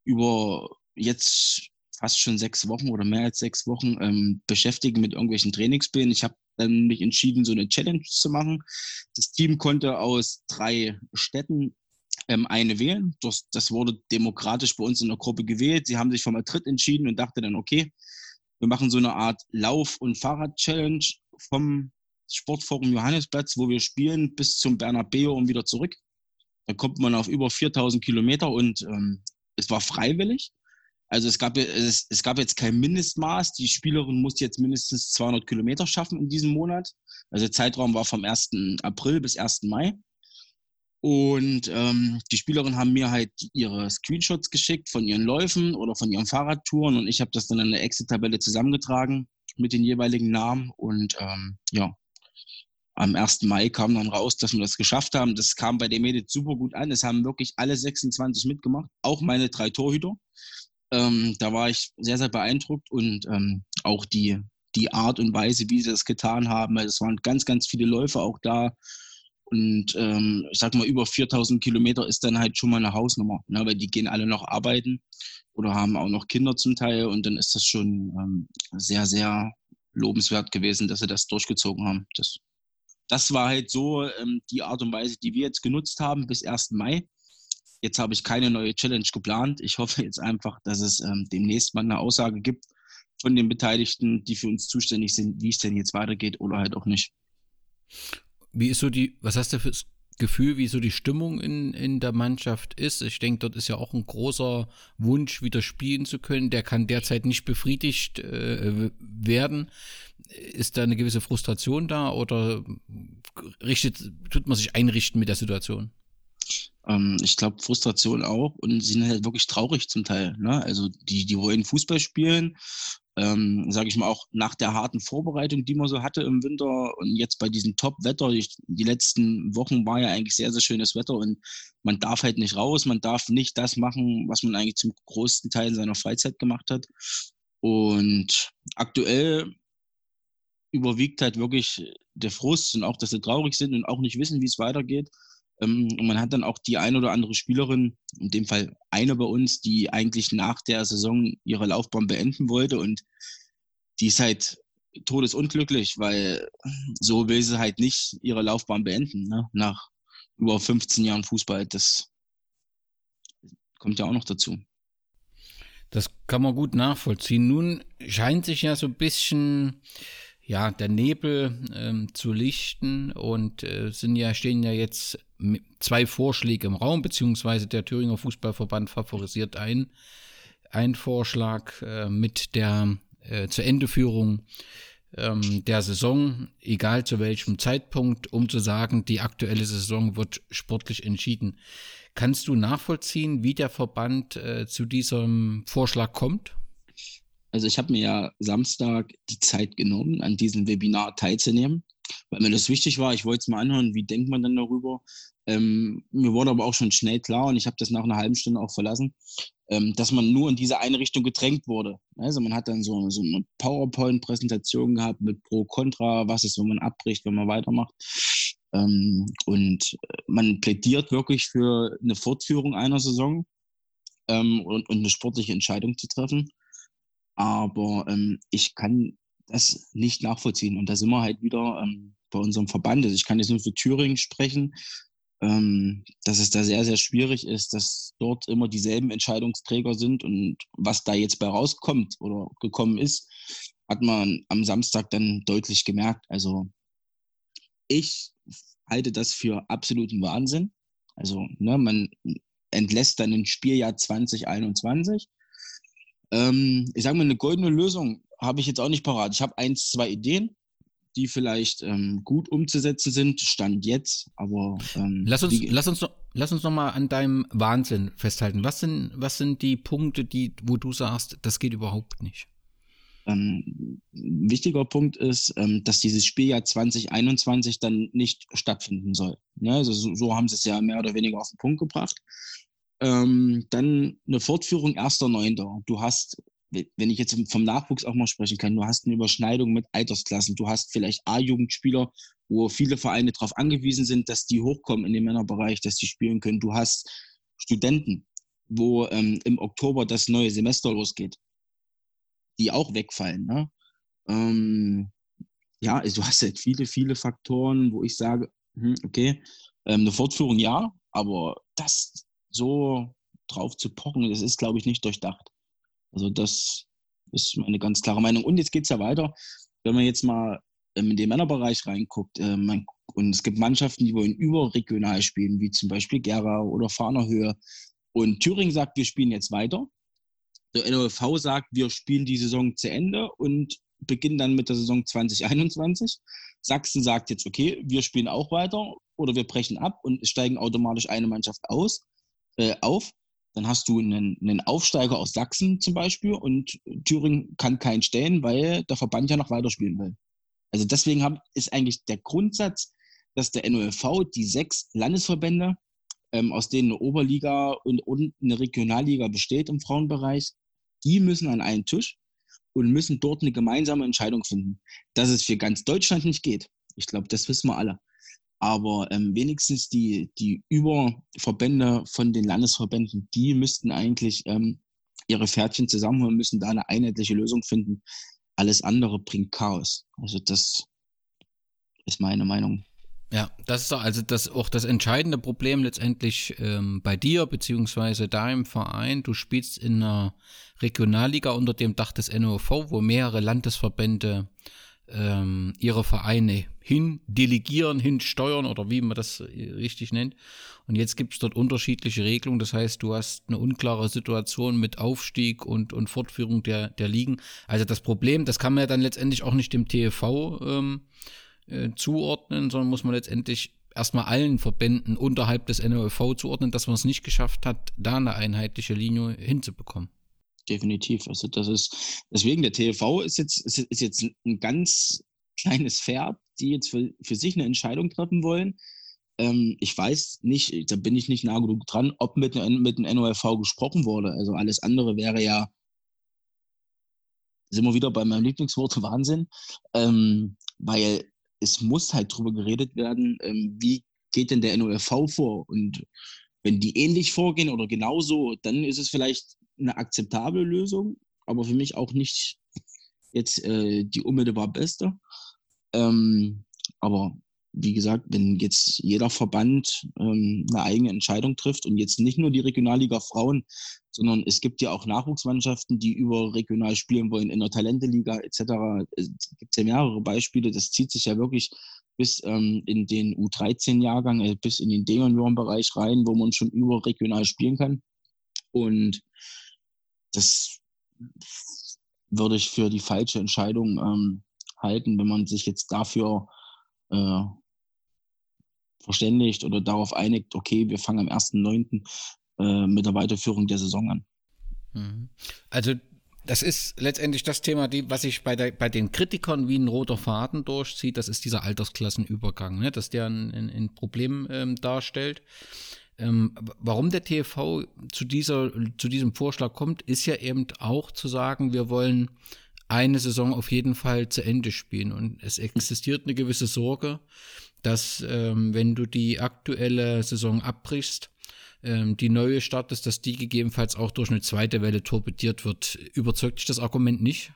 über jetzt fast schon sechs Wochen oder mehr als sechs Wochen ähm, beschäftigen mit irgendwelchen Trainingsplänen. Ich habe dann mich entschieden, so eine Challenge zu machen. Das Team konnte aus drei Städten ähm, eine wählen. Das, das wurde demokratisch bei uns in der Gruppe gewählt. Sie haben sich für Madrid entschieden und dachte dann, okay, wir machen so eine Art Lauf- und Fahrrad-Challenge vom Sportforum Johannesplatz, wo wir spielen, bis zum Bernabeu und wieder zurück. Da kommt man auf über 4000 Kilometer und ähm, es war freiwillig. Also es gab, es, es gab jetzt kein Mindestmaß. Die Spielerin musste jetzt mindestens 200 Kilometer schaffen in diesem Monat. Also der Zeitraum war vom 1. April bis 1. Mai. Und ähm, die Spielerinnen haben mir halt ihre Screenshots geschickt von ihren Läufen oder von ihren Fahrradtouren und ich habe das dann in der Exit-Tabelle zusammengetragen mit den jeweiligen Namen. Und ähm, ja, am 1. Mai kam dann raus, dass wir das geschafft haben. Das kam bei dem Edit super gut an. Es haben wirklich alle 26 mitgemacht, auch meine drei Torhüter. Ähm, da war ich sehr, sehr beeindruckt und ähm, auch die, die Art und Weise, wie sie das getan haben. Es waren ganz, ganz viele Läufer auch da. Und ähm, ich sag mal, über 4000 Kilometer ist dann halt schon mal eine Hausnummer, ne? weil die gehen alle noch arbeiten oder haben auch noch Kinder zum Teil. Und dann ist das schon ähm, sehr, sehr lobenswert gewesen, dass sie das durchgezogen haben. Das das war halt so ähm, die Art und Weise, die wir jetzt genutzt haben bis 1. Mai. Jetzt habe ich keine neue Challenge geplant. Ich hoffe jetzt einfach, dass es ähm, demnächst mal eine Aussage gibt von den Beteiligten, die für uns zuständig sind, wie es denn jetzt weitergeht oder halt auch nicht. Wie ist so die, was hast du für Gefühl, wie so die Stimmung in, in der Mannschaft ist? Ich denke, dort ist ja auch ein großer Wunsch, wieder spielen zu können. Der kann derzeit nicht befriedigt äh, werden. Ist da eine gewisse Frustration da oder richtet, tut man sich einrichten mit der Situation? Ähm, ich glaube, Frustration auch und sind halt wirklich traurig zum Teil. Ne? Also die, die wollen Fußball spielen, ähm, sage ich mal auch nach der harten Vorbereitung, die man so hatte im Winter und jetzt bei diesem Top-Wetter, die, die letzten Wochen war ja eigentlich sehr, sehr schönes Wetter und man darf halt nicht raus, man darf nicht das machen, was man eigentlich zum größten Teil in seiner Freizeit gemacht hat. Und aktuell überwiegt halt wirklich der Frust und auch, dass sie traurig sind und auch nicht wissen, wie es weitergeht. Ähm, und man hat dann auch die ein oder andere Spielerin, in dem Fall eine bei uns, die eigentlich nach der Saison ihre Laufbahn beenden wollte und die ist halt todesunglücklich, weil so will sie halt nicht ihre Laufbahn beenden, ne? nach über 15 Jahren Fußball. Das kommt ja auch noch dazu. Das kann man gut nachvollziehen. Nun scheint sich ja so ein bisschen ja, der Nebel ähm, zu lichten und äh, sind ja, stehen ja jetzt zwei Vorschläge im Raum, beziehungsweise der Thüringer Fußballverband favorisiert ein, ein Vorschlag äh, mit der äh, zur Endeführung ähm, der Saison, egal zu welchem Zeitpunkt, um zu sagen, die aktuelle Saison wird sportlich entschieden. Kannst du nachvollziehen, wie der Verband äh, zu diesem Vorschlag kommt? Also ich habe mir ja Samstag die Zeit genommen, an diesem Webinar teilzunehmen, weil mir das wichtig war. Ich wollte es mal anhören, wie denkt man denn darüber. Ähm, mir wurde aber auch schon schnell klar, und ich habe das nach einer halben Stunde auch verlassen, ähm, dass man nur in diese eine Richtung gedrängt wurde. Also man hat dann so, so eine PowerPoint-Präsentation gehabt mit Pro, Contra, was ist, wenn man abbricht, wenn man weitermacht. Ähm, und man plädiert wirklich für eine Fortführung einer Saison ähm, und, und eine sportliche Entscheidung zu treffen. Aber ähm, ich kann das nicht nachvollziehen. Und da sind wir halt wieder ähm, bei unserem Verband. Also ich kann jetzt nur für Thüringen sprechen, ähm, dass es da sehr, sehr schwierig ist, dass dort immer dieselben Entscheidungsträger sind. Und was da jetzt bei rauskommt oder gekommen ist, hat man am Samstag dann deutlich gemerkt. Also ich halte das für absoluten Wahnsinn. Also ne, man entlässt dann ein Spieljahr 2021 ähm, ich sage mal, eine goldene Lösung habe ich jetzt auch nicht parat. Ich habe eins, zwei Ideen, die vielleicht ähm, gut umzusetzen sind, Stand jetzt, aber ähm, lass uns, lass uns noch, lass uns noch mal an deinem Wahnsinn festhalten. Was sind, was sind die Punkte, die, wo du sagst, das geht überhaupt nicht? Ähm, ein wichtiger Punkt ist, ähm, dass dieses Spieljahr 2021 dann nicht stattfinden soll. Ja, also so, so, haben sie es ja mehr oder weniger auf den Punkt gebracht. Ähm, dann eine Fortführung 1.9. Du hast, wenn ich jetzt vom Nachwuchs auch mal sprechen kann, du hast eine Überschneidung mit Altersklassen. Du hast vielleicht A-Jugendspieler, wo viele Vereine darauf angewiesen sind, dass die hochkommen in den Männerbereich, dass die spielen können. Du hast Studenten, wo ähm, im Oktober das neue Semester losgeht, die auch wegfallen. Ne? Ähm, ja, also du hast halt viele, viele Faktoren, wo ich sage, hm, okay, ähm, eine Fortführung ja, aber das so drauf zu pochen, das ist, glaube ich, nicht durchdacht. Also das ist meine ganz klare Meinung. Und jetzt geht es ja weiter. Wenn man jetzt mal ähm, in den Männerbereich reinguckt, äh, man, und es gibt Mannschaften, die wollen überregional spielen, wie zum Beispiel Gera oder Fahnerhöhe. Und Thüringen sagt, wir spielen jetzt weiter. Der NOV sagt, wir spielen die Saison zu Ende und beginnen dann mit der Saison 2021. Sachsen sagt jetzt, okay, wir spielen auch weiter oder wir brechen ab und steigen automatisch eine Mannschaft aus äh, auf. Dann hast du einen, einen Aufsteiger aus Sachsen zum Beispiel und Thüringen kann keinen stellen, weil der Verband ja noch weiterspielen will. Also deswegen hab, ist eigentlich der Grundsatz, dass der NOFV die sechs Landesverbände, ähm, aus denen eine Oberliga und, und eine Regionalliga besteht im Frauenbereich, die müssen an einen Tisch und müssen dort eine gemeinsame Entscheidung finden. Dass es für ganz Deutschland nicht geht, ich glaube, das wissen wir alle. Aber ähm, wenigstens die, die Überverbände von den Landesverbänden, die müssten eigentlich ähm, ihre Pferdchen zusammenholen, müssen da eine einheitliche Lösung finden. Alles andere bringt Chaos. Also das ist meine Meinung. Ja, das ist also das, auch das entscheidende Problem letztendlich ähm, bei dir, da im Verein. Du spielst in einer Regionalliga unter dem Dach des NOV, wo mehrere Landesverbände ähm, ihre Vereine hin delegieren, hin steuern oder wie man das richtig nennt. Und jetzt gibt es dort unterschiedliche Regelungen. Das heißt, du hast eine unklare Situation mit Aufstieg und, und Fortführung der, der Ligen. Also das Problem, das kann man ja dann letztendlich auch nicht dem TV ähm, äh, zuordnen, sondern muss man letztendlich erstmal allen Verbänden unterhalb des NOV zuordnen, dass man es nicht geschafft hat, da eine einheitliche Linie hinzubekommen. Definitiv. Also das ist, deswegen der TV ist jetzt, ist, ist jetzt ein ganz kleines Pferd, die jetzt für, für sich eine Entscheidung treffen wollen. Ähm, ich weiß nicht, da bin ich nicht nah genug dran, ob mit, mit dem NOFV gesprochen wurde. Also alles andere wäre ja, sind wir wieder bei meinem Lieblingswort Wahnsinn, ähm, weil es muss halt drüber geredet werden, ähm, wie geht denn der NOFV vor? Und wenn die ähnlich vorgehen oder genauso, dann ist es vielleicht eine akzeptable Lösung, aber für mich auch nicht jetzt äh, die unmittelbar beste. Ähm, aber wie gesagt, wenn jetzt jeder Verband ähm, eine eigene Entscheidung trifft und jetzt nicht nur die Regionalliga Frauen, sondern es gibt ja auch Nachwuchsmannschaften, die über regional spielen wollen in der Talenteliga etc. Es gibt ja mehrere Beispiele. Das zieht sich ja wirklich bis ähm, in den U13-Jahrgang, äh, bis in den D-Junioren-Bereich rein, wo man schon überregional spielen kann. Und das würde ich für die falsche Entscheidung ähm, halten, wenn man sich jetzt dafür äh, verständigt oder darauf einigt, okay, wir fangen am 1.9. Äh, mit der Weiterführung der Saison an. Mhm. Also das ist letztendlich das Thema, die, was sich bei, bei den Kritikern wie ein roter Faden durchzieht, das ist dieser Altersklassenübergang, ne? dass der ein, ein, ein Problem ähm, darstellt. Ähm, warum der TV zu, dieser, zu diesem Vorschlag kommt, ist ja eben auch zu sagen, wir wollen eine Saison auf jeden Fall zu Ende spielen. Und es existiert eine gewisse Sorge, dass ähm, wenn du die aktuelle Saison abbrichst, ähm, die neue startest, dass die gegebenenfalls auch durch eine zweite Welle torpediert wird. Überzeugt dich das Argument nicht?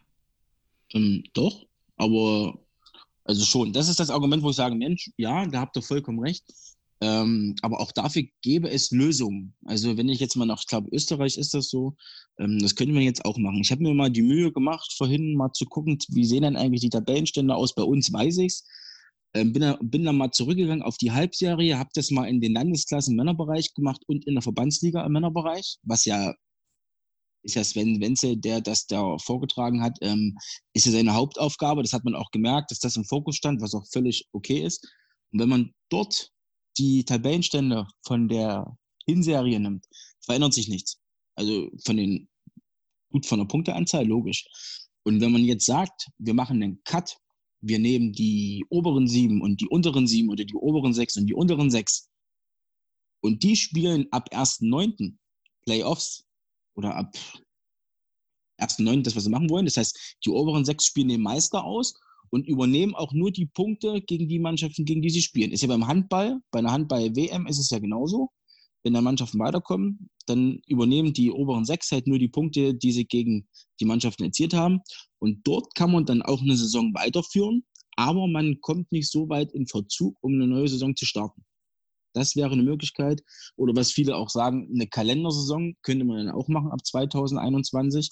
Ähm, doch, aber also schon. Das ist das Argument, wo ich sage, Mensch, ja, da habt ihr vollkommen recht. Ähm, aber auch dafür gäbe es Lösungen. Also wenn ich jetzt mal nach, ich glaube, Österreich ist das so, ähm, das könnte man jetzt auch machen. Ich habe mir mal die Mühe gemacht, vorhin mal zu gucken, wie sehen denn eigentlich die Tabellenstände aus. Bei uns weiß ich es. Ähm, bin, bin dann mal zurückgegangen auf die Halbserie, habe das mal in den Landesklassen Männerbereich gemacht und in der Verbandsliga im Männerbereich, was ja ist ja Sven Wenzel, der das da vorgetragen hat, ähm, ist ja seine Hauptaufgabe. Das hat man auch gemerkt, dass das im Fokus stand, was auch völlig okay ist. Und wenn man dort die Tabellenstände von der Hinserie nimmt, verändert sich nichts. Also von den, gut von der Punkteanzahl, logisch. Und wenn man jetzt sagt, wir machen einen Cut, wir nehmen die oberen sieben und die unteren sieben oder die oberen sechs und die unteren sechs und die spielen ab 1.9. Playoffs oder ab 1.9. das, was sie machen wollen. Das heißt, die oberen sechs spielen den Meister aus und übernehmen auch nur die Punkte gegen die Mannschaften, gegen die sie spielen. Ist ja beim Handball, bei einer Handball-WM ist es ja genauso. Wenn dann Mannschaften weiterkommen, dann übernehmen die oberen sechs halt nur die Punkte, die sie gegen die Mannschaften erzielt haben. Und dort kann man dann auch eine Saison weiterführen, aber man kommt nicht so weit in Verzug, um eine neue Saison zu starten. Das wäre eine Möglichkeit. Oder was viele auch sagen, eine Kalendersaison könnte man dann auch machen ab 2021.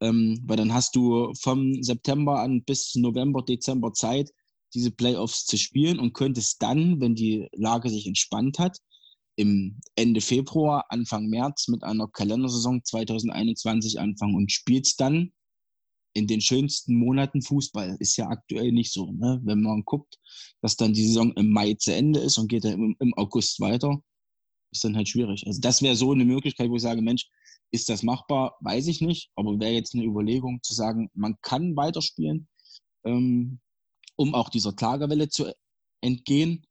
Ähm, weil dann hast du vom September an bis November, Dezember Zeit, diese Playoffs zu spielen und könntest dann, wenn die Lage sich entspannt hat, im Ende Februar, Anfang März mit einer Kalendersaison 2021 anfangen und spielst dann in den schönsten Monaten Fußball. Ist ja aktuell nicht so. Ne? Wenn man guckt, dass dann die Saison im Mai zu Ende ist und geht dann im, im August weiter, ist dann halt schwierig. Also das wäre so eine Möglichkeit, wo ich sage, Mensch, ist das machbar? Weiß ich nicht, aber wäre jetzt eine Überlegung zu sagen, man kann weiterspielen. Ähm, um auch dieser Klagewelle zu entgehen.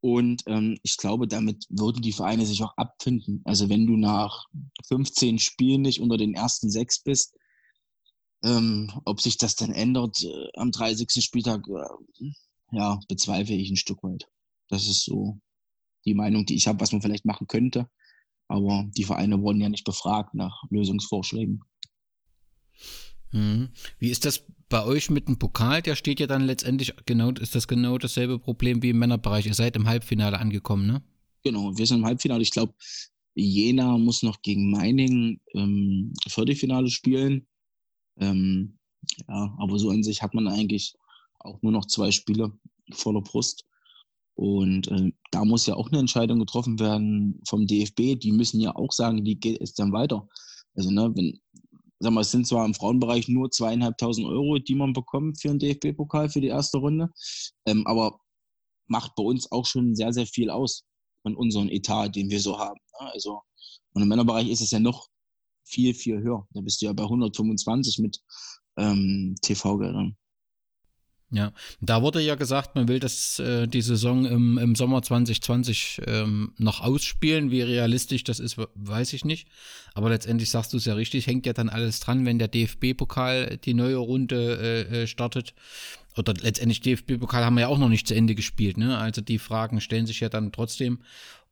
Und ähm, ich glaube, damit würden die Vereine sich auch abfinden. Also wenn du nach 15 Spielen nicht unter den ersten sechs bist, ähm, ob sich das dann ändert äh, am 30. Spieltag, äh, ja, bezweifle ich ein Stück weit. Das ist so die Meinung, die ich habe, was man vielleicht machen könnte. Aber die Vereine wurden ja nicht befragt nach Lösungsvorschlägen. Mhm. Wie ist das bei euch mit dem Pokal? Der steht ja dann letztendlich genau, ist das genau dasselbe Problem wie im Männerbereich. Ihr seid im Halbfinale angekommen, ne? Genau, wir sind im Halbfinale. Ich glaube, Jena muss noch gegen Meiningen ähm, Viertelfinale spielen. Ähm, ja, aber so an sich hat man eigentlich auch nur noch zwei Spiele voller Brust. Und äh, da muss ja auch eine Entscheidung getroffen werden vom DFB. Die müssen ja auch sagen, wie geht es dann weiter. Also, ne, wenn, sag mal, es sind zwar im Frauenbereich nur zweieinhalbtausend Euro, die man bekommt für einen DFB-Pokal für die erste Runde, ähm, aber macht bei uns auch schon sehr, sehr viel aus von unserem Etat, den wir so haben. Ne? Also, und im Männerbereich ist es ja noch viel, viel höher. Da bist du ja bei 125 mit ähm, TV-Geldern. Ja, da wurde ja gesagt, man will das, äh, die Saison im, im Sommer 2020 ähm, noch ausspielen. Wie realistisch das ist, weiß ich nicht. Aber letztendlich sagst du es ja richtig, hängt ja dann alles dran, wenn der DFB-Pokal die neue Runde äh, äh, startet. Oder letztendlich DFB-Pokal haben wir ja auch noch nicht zu Ende gespielt. Ne? Also die Fragen stellen sich ja dann trotzdem.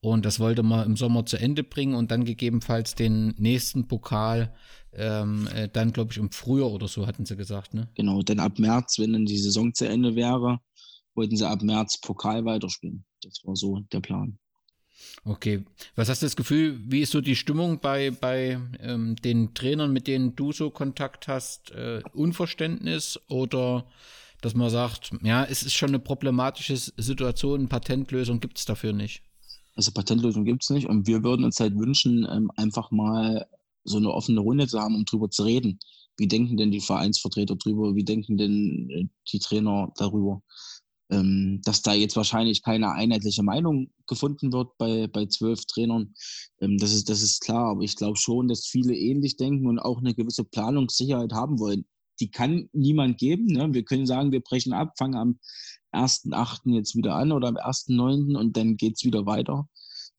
Und das wollte man im Sommer zu Ende bringen und dann gegebenenfalls den nächsten Pokal ähm, äh, dann, glaube ich, im Frühjahr oder so, hatten sie gesagt, ne? Genau, denn ab März, wenn dann die Saison zu Ende wäre, wollten sie ab März Pokal weiterspielen. Das war so der Plan. Okay. Was hast du das Gefühl, wie ist so die Stimmung bei, bei ähm, den Trainern, mit denen du so Kontakt hast? Äh, Unverständnis oder dass man sagt, ja, es ist schon eine problematische Situation, Patentlösung gibt es dafür nicht? Also Patentlösung gibt es nicht und wir würden uns halt wünschen, ähm, einfach mal so eine offene Runde zu haben, um drüber zu reden. Wie denken denn die Vereinsvertreter drüber? Wie denken denn äh, die Trainer darüber? Ähm, dass da jetzt wahrscheinlich keine einheitliche Meinung gefunden wird bei, bei zwölf Trainern, ähm, das, ist, das ist klar. Aber ich glaube schon, dass viele ähnlich denken und auch eine gewisse Planungssicherheit haben wollen. Die kann niemand geben. Ne? Wir können sagen, wir brechen ab, fangen am 1.8. jetzt wieder an oder am 1.9. und dann geht es wieder weiter.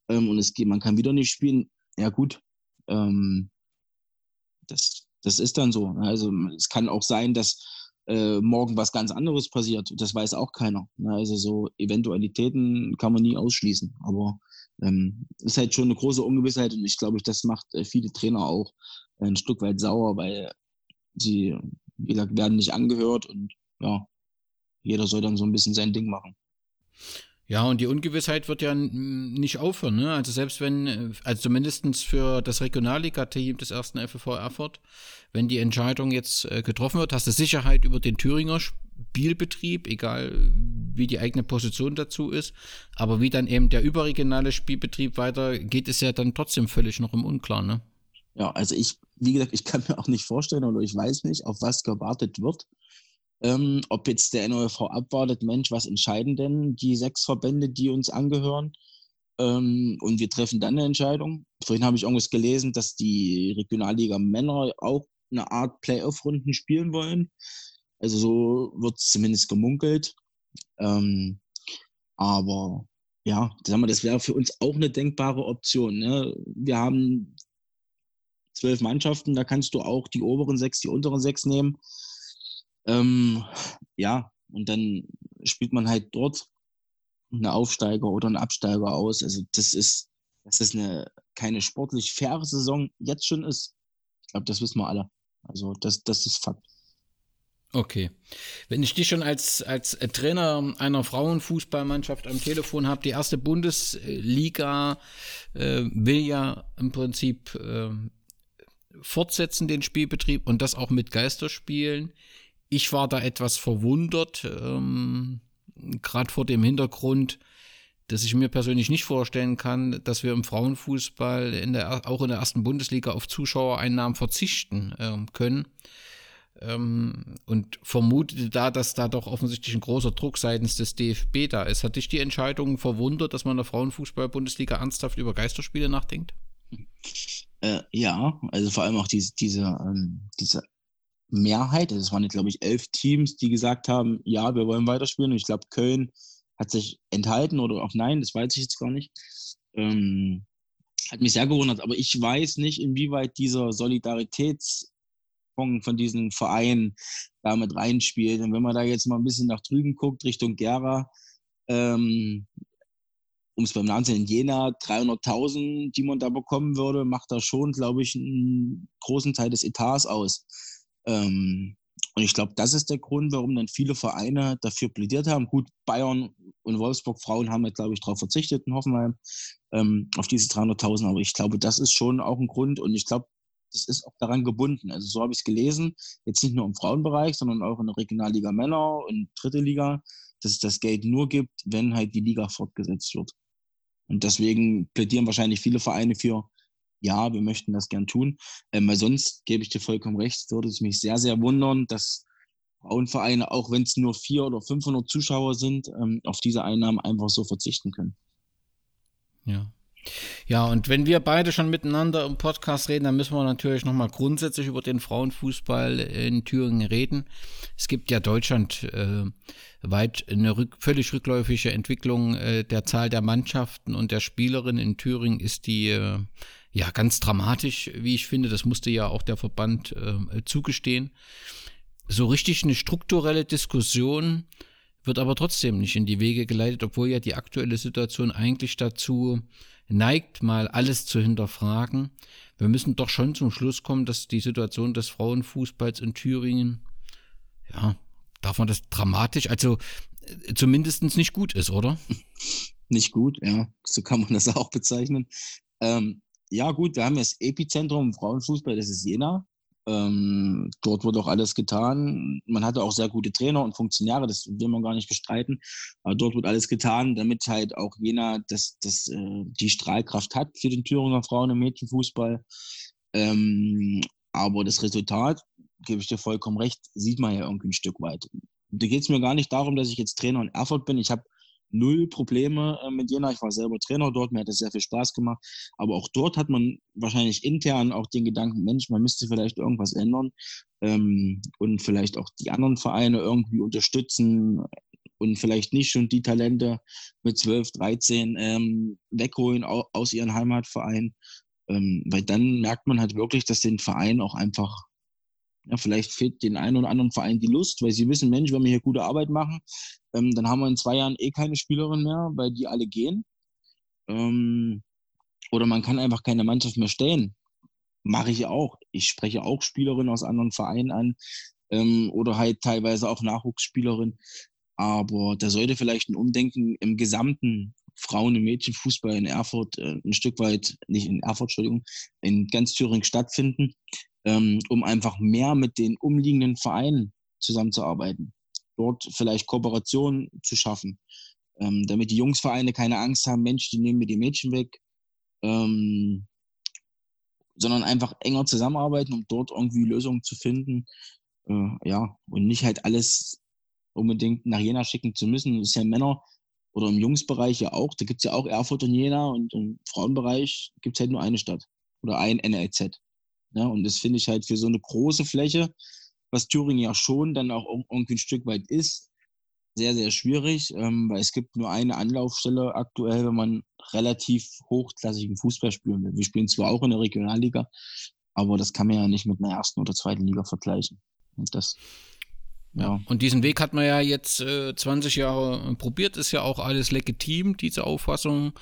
Ähm, und es geht, man kann wieder nicht spielen. Ja, gut. Ähm, das, das ist dann so. Ne? Also es kann auch sein, dass äh, morgen was ganz anderes passiert. Das weiß auch keiner. Ne? Also so Eventualitäten kann man nie ausschließen. Aber ähm, ist halt schon eine große Ungewissheit und ich glaube, das macht äh, viele Trainer auch ein Stück weit sauer, weil sie, wie gesagt, werden nicht angehört und ja, jeder soll dann so ein bisschen sein Ding machen. Ja, und die Ungewissheit wird ja nicht aufhören. Ne? Also selbst wenn, äh, also zumindest für das Regionalliga-Team des ersten FV Erfurt, wenn die Entscheidung jetzt äh, getroffen wird, hast du Sicherheit über den Thüringer Spielbetrieb, egal wie die eigene Position dazu ist. Aber wie dann eben der überregionale Spielbetrieb weiter geht, ist ja dann trotzdem völlig noch im Unklaren. Ne? Ja, also ich, wie gesagt, ich kann mir auch nicht vorstellen oder ich weiß nicht, auf was gewartet wird. Ähm, ob jetzt der NOV abwartet, Mensch, was entscheiden denn die sechs Verbände, die uns angehören? Ähm, und wir treffen dann eine Entscheidung. Vorhin habe ich irgendwas gelesen, dass die Regionalliga Männer auch eine Art Playoff-Runden spielen wollen. Also so wird es zumindest gemunkelt. Ähm, aber ja, sagen wir, das wäre für uns auch eine denkbare Option. Ne? Wir haben zwölf Mannschaften, da kannst du auch die oberen sechs, die unteren sechs nehmen. Ähm, ja, und dann spielt man halt dort eine Aufsteiger oder einen Absteiger aus. Also das ist, dass das eine keine sportlich faire Saison jetzt schon ist. Ich glaube, das wissen wir alle. Also das, das ist Fakt. Okay. Wenn ich dich schon als, als Trainer einer Frauenfußballmannschaft am Telefon habe, die erste Bundesliga äh, will ja im Prinzip äh, fortsetzen, den Spielbetrieb und das auch mit Geisterspielen. Ich war da etwas verwundert, ähm, gerade vor dem Hintergrund, dass ich mir persönlich nicht vorstellen kann, dass wir im Frauenfußball in der, auch in der ersten Bundesliga auf Zuschauereinnahmen verzichten ähm, können. Ähm, und vermutete da, dass da doch offensichtlich ein großer Druck seitens des DFB da ist. Hat dich die Entscheidung verwundert, dass man in der Frauenfußball-Bundesliga ernsthaft über Geisterspiele nachdenkt? Äh, ja, also vor allem auch diese, diese, ähm, diese Mehrheit, also es waren, glaube ich, elf Teams, die gesagt haben, ja, wir wollen weiterspielen. Und ich glaube, Köln hat sich enthalten oder auch nein, das weiß ich jetzt gar nicht. Ähm, hat mich sehr gewundert, aber ich weiß nicht, inwieweit dieser Solidaritätsfonds von diesen Vereinen damit reinspielt. Und wenn man da jetzt mal ein bisschen nach drüben guckt, Richtung Gera, ähm, um es beim Namen zu nennen, Jena 300.000, die man da bekommen würde, macht da schon, glaube ich, einen großen Teil des Etats aus. Ähm, und ich glaube, das ist der Grund, warum dann viele Vereine dafür plädiert haben. Gut, Bayern und Wolfsburg Frauen haben ja, glaube ich, darauf verzichtet in Hoffenheim, ähm, auf diese 300.000. Aber ich glaube, das ist schon auch ein Grund. Und ich glaube, das ist auch daran gebunden. Also so habe ich es gelesen. Jetzt nicht nur im Frauenbereich, sondern auch in der Regionalliga Männer und dritte Liga, dass es das Geld nur gibt, wenn halt die Liga fortgesetzt wird. Und deswegen plädieren wahrscheinlich viele Vereine für, ja, wir möchten das gern tun. Ähm, weil sonst gebe ich dir vollkommen recht, würde es mich sehr, sehr wundern, dass Frauenvereine, auch wenn es nur vier oder 500 Zuschauer sind, ähm, auf diese Einnahmen einfach so verzichten können. Ja. Ja, und wenn wir beide schon miteinander im Podcast reden, dann müssen wir natürlich nochmal grundsätzlich über den Frauenfußball in Thüringen reden. Es gibt ja deutschlandweit äh, eine rück, völlig rückläufige Entwicklung äh, der Zahl der Mannschaften und der Spielerinnen. In Thüringen ist die äh, ja ganz dramatisch, wie ich finde. Das musste ja auch der Verband äh, zugestehen. So richtig eine strukturelle Diskussion wird aber trotzdem nicht in die Wege geleitet, obwohl ja die aktuelle Situation eigentlich dazu neigt, mal alles zu hinterfragen. Wir müssen doch schon zum Schluss kommen, dass die Situation des Frauenfußballs in Thüringen, ja, darf man das dramatisch, also äh, zumindest nicht gut ist, oder? Nicht gut, ja, so kann man das auch bezeichnen. Ähm, ja, gut, wir haben das Epizentrum Frauenfußball, das ist Jena. Ähm, dort wurde auch alles getan. Man hatte auch sehr gute Trainer und Funktionäre, das will man gar nicht bestreiten. Aber dort wird alles getan, damit halt auch Jena das, das, äh, die Strahlkraft hat für den Thüringer Frauen- und Mädchenfußball. Ähm, aber das Resultat, gebe ich dir vollkommen recht, sieht man ja irgendwie ein Stück weit. Da geht es mir gar nicht darum, dass ich jetzt Trainer in Erfurt bin. Ich habe null Probleme äh, mit Jena. Ich war selber Trainer dort, mir hat es sehr viel Spaß gemacht. Aber auch dort hat man wahrscheinlich intern auch den Gedanken, Mensch, man müsste vielleicht irgendwas ändern ähm, und vielleicht auch die anderen Vereine irgendwie unterstützen und vielleicht nicht schon die Talente mit 12, 13 ähm, wegholen aus ihren Heimatvereinen. Ähm, weil dann merkt man halt wirklich, dass den Verein auch einfach ja, vielleicht fehlt den einen oder anderen Verein die Lust, weil sie wissen, Mensch, wenn wir hier gute Arbeit machen, ähm, dann haben wir in zwei Jahren eh keine Spielerin mehr, weil die alle gehen. Ähm, oder man kann einfach keine Mannschaft mehr stellen. Mache ich auch. Ich spreche auch Spielerinnen aus anderen Vereinen an ähm, oder halt teilweise auch Nachwuchsspielerinnen. Aber da sollte vielleicht ein Umdenken im gesamten Frauen- und Mädchenfußball in Erfurt äh, ein Stück weit, nicht in Erfurt, Entschuldigung, in ganz Thüringen stattfinden, ähm, um einfach mehr mit den umliegenden Vereinen zusammenzuarbeiten. Dort vielleicht Kooperationen zu schaffen, ähm, damit die Jungsvereine keine Angst haben, Mensch, die nehmen mir die Mädchen weg, ähm, sondern einfach enger zusammenarbeiten, um dort irgendwie Lösungen zu finden. Äh, ja, und nicht halt alles unbedingt nach Jena schicken zu müssen. Das ist ja Männer oder im Jungsbereich ja auch. Da gibt es ja auch Erfurt und Jena und im Frauenbereich gibt es halt nur eine Stadt oder ein NLZ. Ja, und das finde ich halt für so eine große Fläche, was Thüringen ja schon dann auch irgendwie ein Stück weit ist, sehr, sehr schwierig, ähm, weil es gibt nur eine Anlaufstelle aktuell, wenn man relativ hochklassigen Fußball spielen will. Wir spielen zwar auch in der Regionalliga, aber das kann man ja nicht mit einer ersten oder zweiten Liga vergleichen. Und das, ja. Und diesen Weg hat man ja jetzt äh, 20 Jahre probiert, ist ja auch alles legitim, diese Auffassung.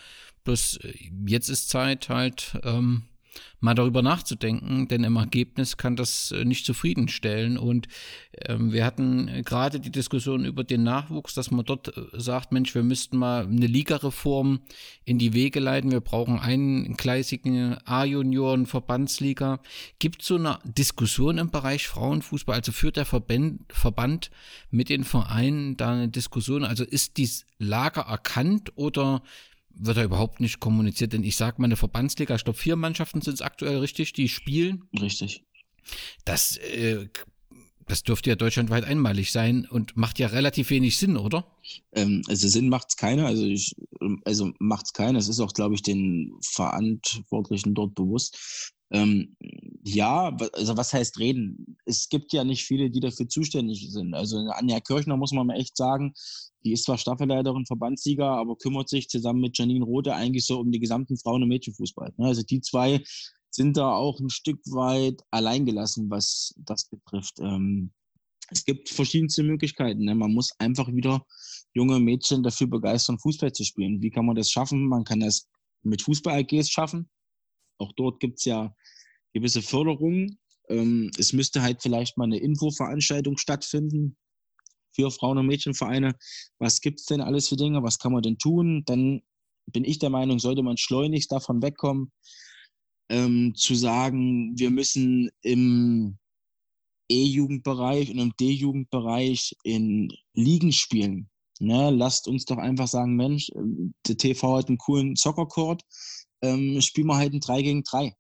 Bloß äh, jetzt ist Zeit halt, ähm, mal darüber nachzudenken, denn im Ergebnis kann das äh, nicht zufriedenstellen. Und ähm, wir hatten gerade die Diskussion über den Nachwuchs, dass man dort äh, sagt, Mensch, wir müssten mal eine Ligareform in die Wege leiten. Wir brauchen einen gleisigen A-Junioren, Verbandsliga. Gibt es so eine Diskussion im Bereich Frauenfußball? Also führt der Verband, Verband mit den Vereinen da eine Diskussion? Also ist dies Lager erkannt oder wird er überhaupt nicht kommuniziert, denn ich sage mal, eine Verbandsliga, ich glaube, vier Mannschaften sind es aktuell richtig, die spielen. Richtig. Das, äh, das dürfte ja deutschlandweit einmalig sein und macht ja relativ wenig Sinn, oder? Ähm, also Sinn macht es keiner, also ich, also macht es keiner. Es ist auch, glaube ich, den Verantwortlichen dort bewusst. Ähm, ja, also was heißt reden? es gibt ja nicht viele, die dafür zuständig sind. Also Anja Kirchner muss man mal echt sagen, die ist zwar Staffelleiterin, Verbandssieger, aber kümmert sich zusammen mit Janine Rote eigentlich so um die gesamten Frauen- und Mädchenfußball. Ne? Also die zwei sind da auch ein Stück weit alleingelassen, was das betrifft. Ähm, es gibt verschiedenste Möglichkeiten. Ne? Man muss einfach wieder junge Mädchen dafür begeistern, Fußball zu spielen. Wie kann man das schaffen? Man kann das mit Fußball-AGs schaffen. Auch dort gibt es ja gewisse Förderungen. Ähm, es müsste halt vielleicht mal eine Infoveranstaltung stattfinden für Frauen- und Mädchenvereine. Was gibt es denn alles für Dinge? Was kann man denn tun? Dann bin ich der Meinung, sollte man schleunigst davon wegkommen, ähm, zu sagen, wir müssen im E-Jugendbereich und im D-Jugendbereich in Ligen spielen. Ne, lasst uns doch einfach sagen, Mensch, ähm, der TV hat einen coolen Soccer-Court, ähm, spielen wir halt ein 3 gegen 3,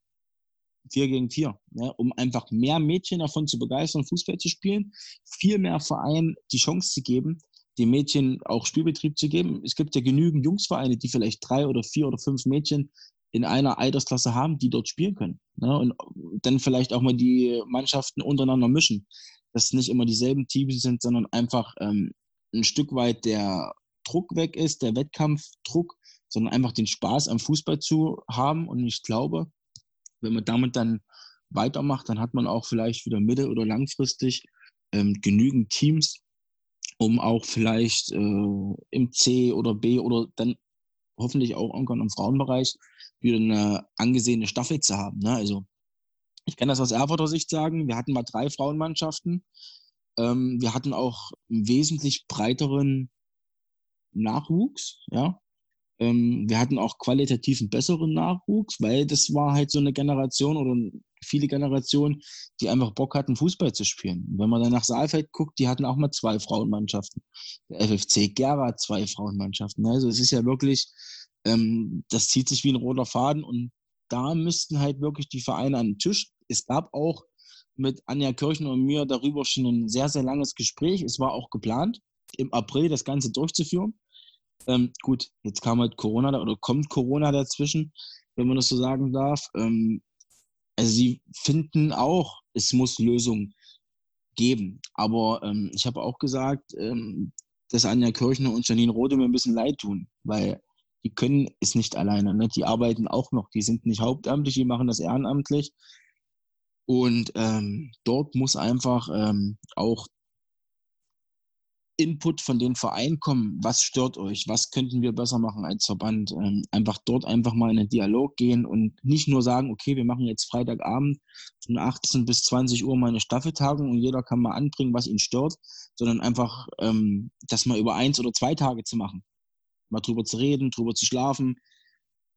4 gegen 4, ne, um einfach mehr Mädchen davon zu begeistern, Fußball zu spielen, viel mehr Vereinen die Chance zu geben, den Mädchen auch Spielbetrieb zu geben. Es gibt ja genügend Jungsvereine, die vielleicht drei oder vier oder fünf Mädchen in einer Altersklasse haben, die dort spielen können. Ne? Und dann vielleicht auch mal die Mannschaften untereinander mischen. Dass nicht immer dieselben Teams sind, sondern einfach ähm, ein Stück weit der Druck weg ist, der Wettkampfdruck, sondern einfach den Spaß am Fußball zu haben. Und ich glaube, wenn man damit dann weitermacht, dann hat man auch vielleicht wieder mittel- oder langfristig ähm, genügend Teams, um auch vielleicht äh, im C oder B oder dann hoffentlich auch irgendwann im Frauenbereich wieder eine angesehene Staffel zu haben. Ne? Also ich kann das aus Erfurter Sicht sagen. Wir hatten mal drei Frauenmannschaften. Ähm, wir hatten auch einen wesentlich breiteren Nachwuchs. Ja? Ähm, wir hatten auch qualitativ einen besseren Nachwuchs, weil das war halt so eine Generation oder viele Generationen, die einfach Bock hatten, Fußball zu spielen. wenn man dann nach Saalfeld guckt, die hatten auch mal zwei Frauenmannschaften. Der FFC Gera zwei Frauenmannschaften. Also es ist ja wirklich ähm, das zieht sich wie ein roter Faden und da müssten halt wirklich die Vereine an den Tisch. Es gab auch mit Anja Kirchner und mir darüber schon ein sehr, sehr langes Gespräch. Es war auch geplant, im April das Ganze durchzuführen. Ähm, gut, jetzt kam halt Corona oder kommt Corona dazwischen, wenn man das so sagen darf. Ähm, also sie finden auch, es muss Lösungen geben. Aber ähm, ich habe auch gesagt, ähm, dass Anja Kirchner und Janine Rode mir ein bisschen leid tun, weil die können es nicht alleine. Ne? Die arbeiten auch noch, die sind nicht hauptamtlich, die machen das ehrenamtlich. Und ähm, dort muss einfach ähm, auch Input von den Vereinen kommen. Was stört euch? Was könnten wir besser machen als Verband? Ähm, einfach dort einfach mal in den Dialog gehen und nicht nur sagen, okay, wir machen jetzt Freitagabend von 18 bis 20 Uhr mal eine Staffeltagung und jeder kann mal anbringen, was ihn stört, sondern einfach ähm, das mal über eins oder zwei Tage zu machen mal drüber zu reden, drüber zu schlafen,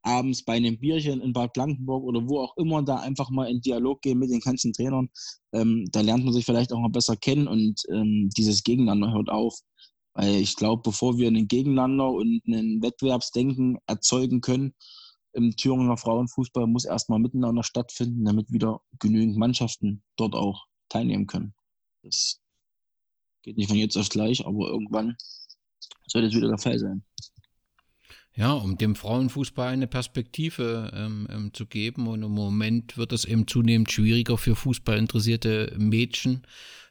abends bei einem Bierchen in Bad Blankenburg oder wo auch immer da einfach mal in Dialog gehen mit den ganzen Trainern. Ähm, da lernt man sich vielleicht auch mal besser kennen und ähm, dieses Gegeneinander hört auf. Weil ich glaube, bevor wir ein Gegeneinander und ein Wettbewerbsdenken erzeugen können, im Thüringer Frauenfußball muss erstmal miteinander stattfinden, damit wieder genügend Mannschaften dort auch teilnehmen können. Das geht nicht von jetzt auf gleich, aber irgendwann soll das wieder der Fall sein. Ja, um dem Frauenfußball eine Perspektive ähm, ähm, zu geben. Und im Moment wird es eben zunehmend schwieriger für fußballinteressierte Mädchen,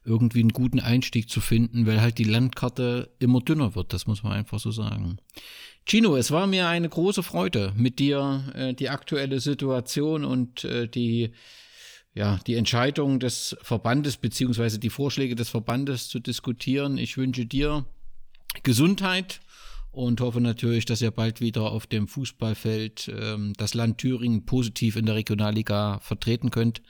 irgendwie einen guten Einstieg zu finden, weil halt die Landkarte immer dünner wird. Das muss man einfach so sagen. Gino, es war mir eine große Freude, mit dir äh, die aktuelle Situation und äh, die ja, die Entscheidung des Verbandes beziehungsweise die Vorschläge des Verbandes zu diskutieren. Ich wünsche dir Gesundheit, und hoffe natürlich, dass ihr bald wieder auf dem Fußballfeld ähm, das Land Thüringen positiv in der Regionalliga vertreten könnt.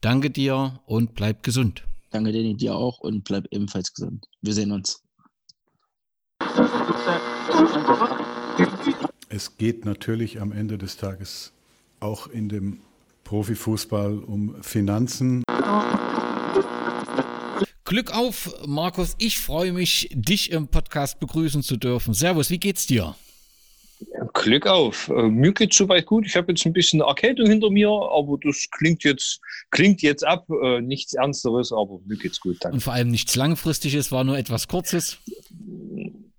Danke dir und bleib gesund. Danke Danny, dir auch und bleib ebenfalls gesund. Wir sehen uns. Es geht natürlich am Ende des Tages auch in dem Profifußball um Finanzen. Glück auf, Markus. Ich freue mich, dich im Podcast begrüßen zu dürfen. Servus, wie geht's dir? Glück auf. Äh, mir geht's soweit gut. Ich habe jetzt ein bisschen Erkältung hinter mir, aber das klingt jetzt, klingt jetzt ab. Äh, nichts Ernsteres, aber mir geht's gut. Danke. Und vor allem nichts Langfristiges, war nur etwas Kurzes.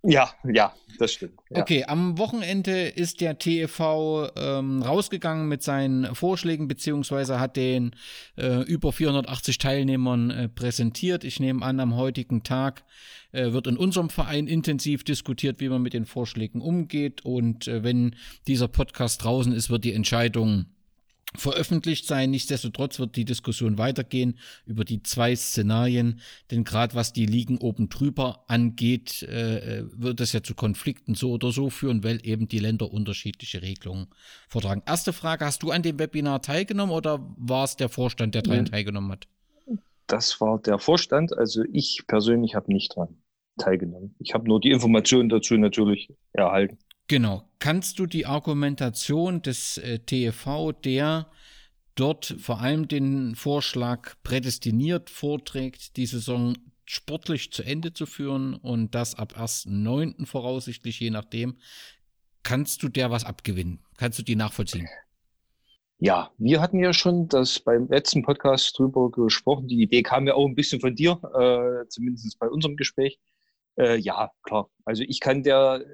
Ja, ja, das stimmt. Ja. Okay, am Wochenende ist der TEV ähm, rausgegangen mit seinen Vorschlägen, beziehungsweise hat den äh, über 480 Teilnehmern äh, präsentiert. Ich nehme an, am heutigen Tag äh, wird in unserem Verein intensiv diskutiert, wie man mit den Vorschlägen umgeht. Und äh, wenn dieser Podcast draußen ist, wird die Entscheidung veröffentlicht sein. Nichtsdestotrotz wird die Diskussion weitergehen über die zwei Szenarien, denn gerade was die Ligen oben drüber angeht, äh, wird es ja zu Konflikten so oder so führen, weil eben die Länder unterschiedliche Regelungen vortragen. Erste Frage, hast du an dem Webinar teilgenommen oder war es der Vorstand, der daran teilgenommen hat? Das war der Vorstand, also ich persönlich habe nicht dran teilgenommen. Ich habe nur die Informationen dazu natürlich erhalten. Genau. Kannst du die Argumentation des äh, TEV, der dort vor allem den Vorschlag prädestiniert vorträgt, die Saison sportlich zu Ende zu führen und das ab 1.9. voraussichtlich, je nachdem, kannst du der was abgewinnen? Kannst du die nachvollziehen? Ja, wir hatten ja schon das beim letzten Podcast drüber gesprochen. Die Idee kam ja auch ein bisschen von dir, äh, zumindest bei unserem Gespräch. Äh, ja, klar. Also ich kann der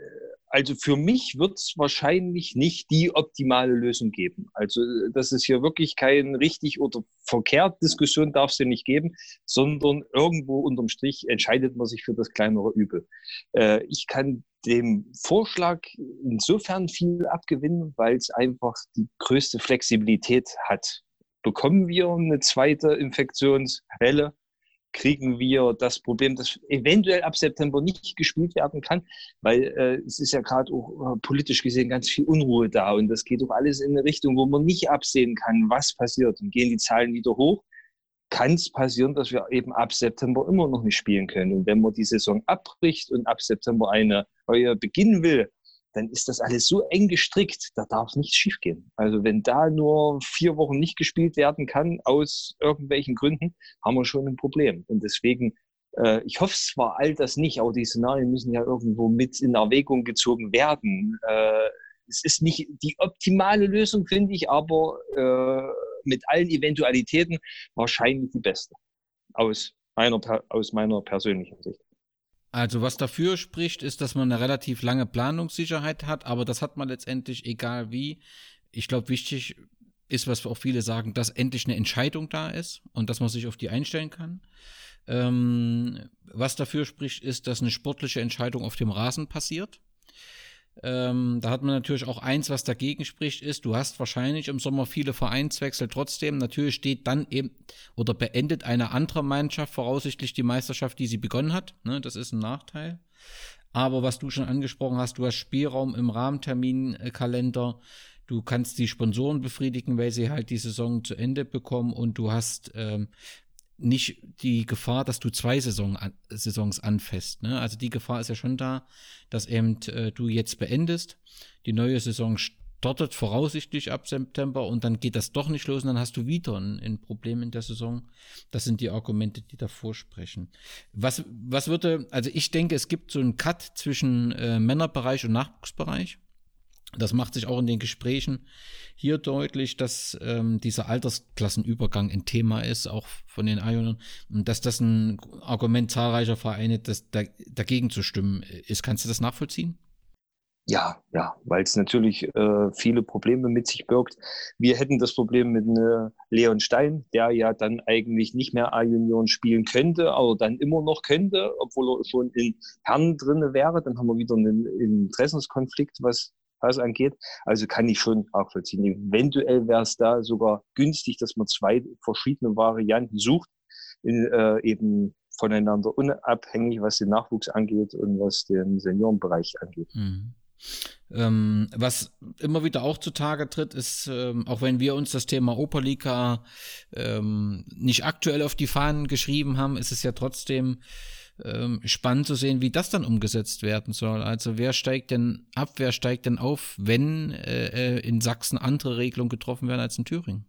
also für mich wird es wahrscheinlich nicht die optimale Lösung geben. Also das ist hier wirklich kein richtig oder verkehrt Diskussion darf es ja nicht geben, sondern irgendwo unterm Strich entscheidet man sich für das kleinere Übel. Äh, ich kann dem Vorschlag insofern viel abgewinnen, weil es einfach die größte Flexibilität hat. Bekommen wir eine zweite Infektionswelle, kriegen wir das Problem, dass eventuell ab September nicht gespielt werden kann, weil äh, es ist ja gerade auch äh, politisch gesehen ganz viel Unruhe da und das geht doch alles in eine Richtung, wo man nicht absehen kann, was passiert und gehen die Zahlen wieder hoch, kann es passieren, dass wir eben ab September immer noch nicht spielen können. Und wenn man die Saison abbricht und ab September eine neue beginnen will, dann ist das alles so eng gestrickt, da darf nichts schiefgehen. Also wenn da nur vier Wochen nicht gespielt werden kann, aus irgendwelchen Gründen, haben wir schon ein Problem. Und deswegen, äh, ich hoffe zwar all das nicht, aber die Szenarien müssen ja irgendwo mit in Erwägung gezogen werden. Äh, es ist nicht die optimale Lösung, finde ich, aber äh, mit allen Eventualitäten wahrscheinlich die beste. Aus meiner, aus meiner persönlichen Sicht. Also was dafür spricht, ist, dass man eine relativ lange Planungssicherheit hat, aber das hat man letztendlich egal wie. Ich glaube, wichtig ist, was auch viele sagen, dass endlich eine Entscheidung da ist und dass man sich auf die einstellen kann. Ähm, was dafür spricht, ist, dass eine sportliche Entscheidung auf dem Rasen passiert. Ähm, da hat man natürlich auch eins, was dagegen spricht, ist, du hast wahrscheinlich im Sommer viele Vereinswechsel trotzdem. Natürlich steht dann eben oder beendet eine andere Mannschaft voraussichtlich die Meisterschaft, die sie begonnen hat. Ne, das ist ein Nachteil. Aber was du schon angesprochen hast, du hast Spielraum im Rahmenterminkalender. Du kannst die Sponsoren befriedigen, weil sie halt die Saison zu Ende bekommen und du hast ähm, nicht die Gefahr, dass du zwei Saison Saisons anfasst. Ne? Also die Gefahr ist ja schon da, dass eben äh, du jetzt beendest, die neue Saison startet voraussichtlich ab September und dann geht das doch nicht los und dann hast du wieder ein, ein Problem in der Saison. Das sind die Argumente, die davor sprechen. Was, was würde, also ich denke, es gibt so einen Cut zwischen äh, Männerbereich und Nachwuchsbereich. Das macht sich auch in den Gesprächen hier deutlich, dass ähm, dieser Altersklassenübergang ein Thema ist, auch von den Ionern, und dass das ein Argument zahlreicher Vereine das da, dagegen zu stimmen ist. Kannst du das nachvollziehen? Ja, ja, weil es natürlich äh, viele Probleme mit sich birgt. Wir hätten das Problem mit äh, Leon Stein, der ja dann eigentlich nicht mehr A-Junioren spielen könnte, aber dann immer noch könnte, obwohl er schon in Herren drinne wäre. Dann haben wir wieder einen Interessenskonflikt, was was angeht. Also kann ich schon auch vollziehen. Eventuell wäre es da sogar günstig, dass man zwei verschiedene Varianten sucht, in, äh, eben voneinander unabhängig, was den Nachwuchs angeht und was den Seniorenbereich angeht. Mhm. Ähm, was immer wieder auch zutage tritt, ist, ähm, auch wenn wir uns das Thema Operliga ähm, nicht aktuell auf die Fahnen geschrieben haben, ist es ja trotzdem ähm, spannend zu sehen, wie das dann umgesetzt werden soll. Also wer steigt denn ab, wer steigt denn auf, wenn äh, äh, in Sachsen andere Regelungen getroffen werden als in Thüringen?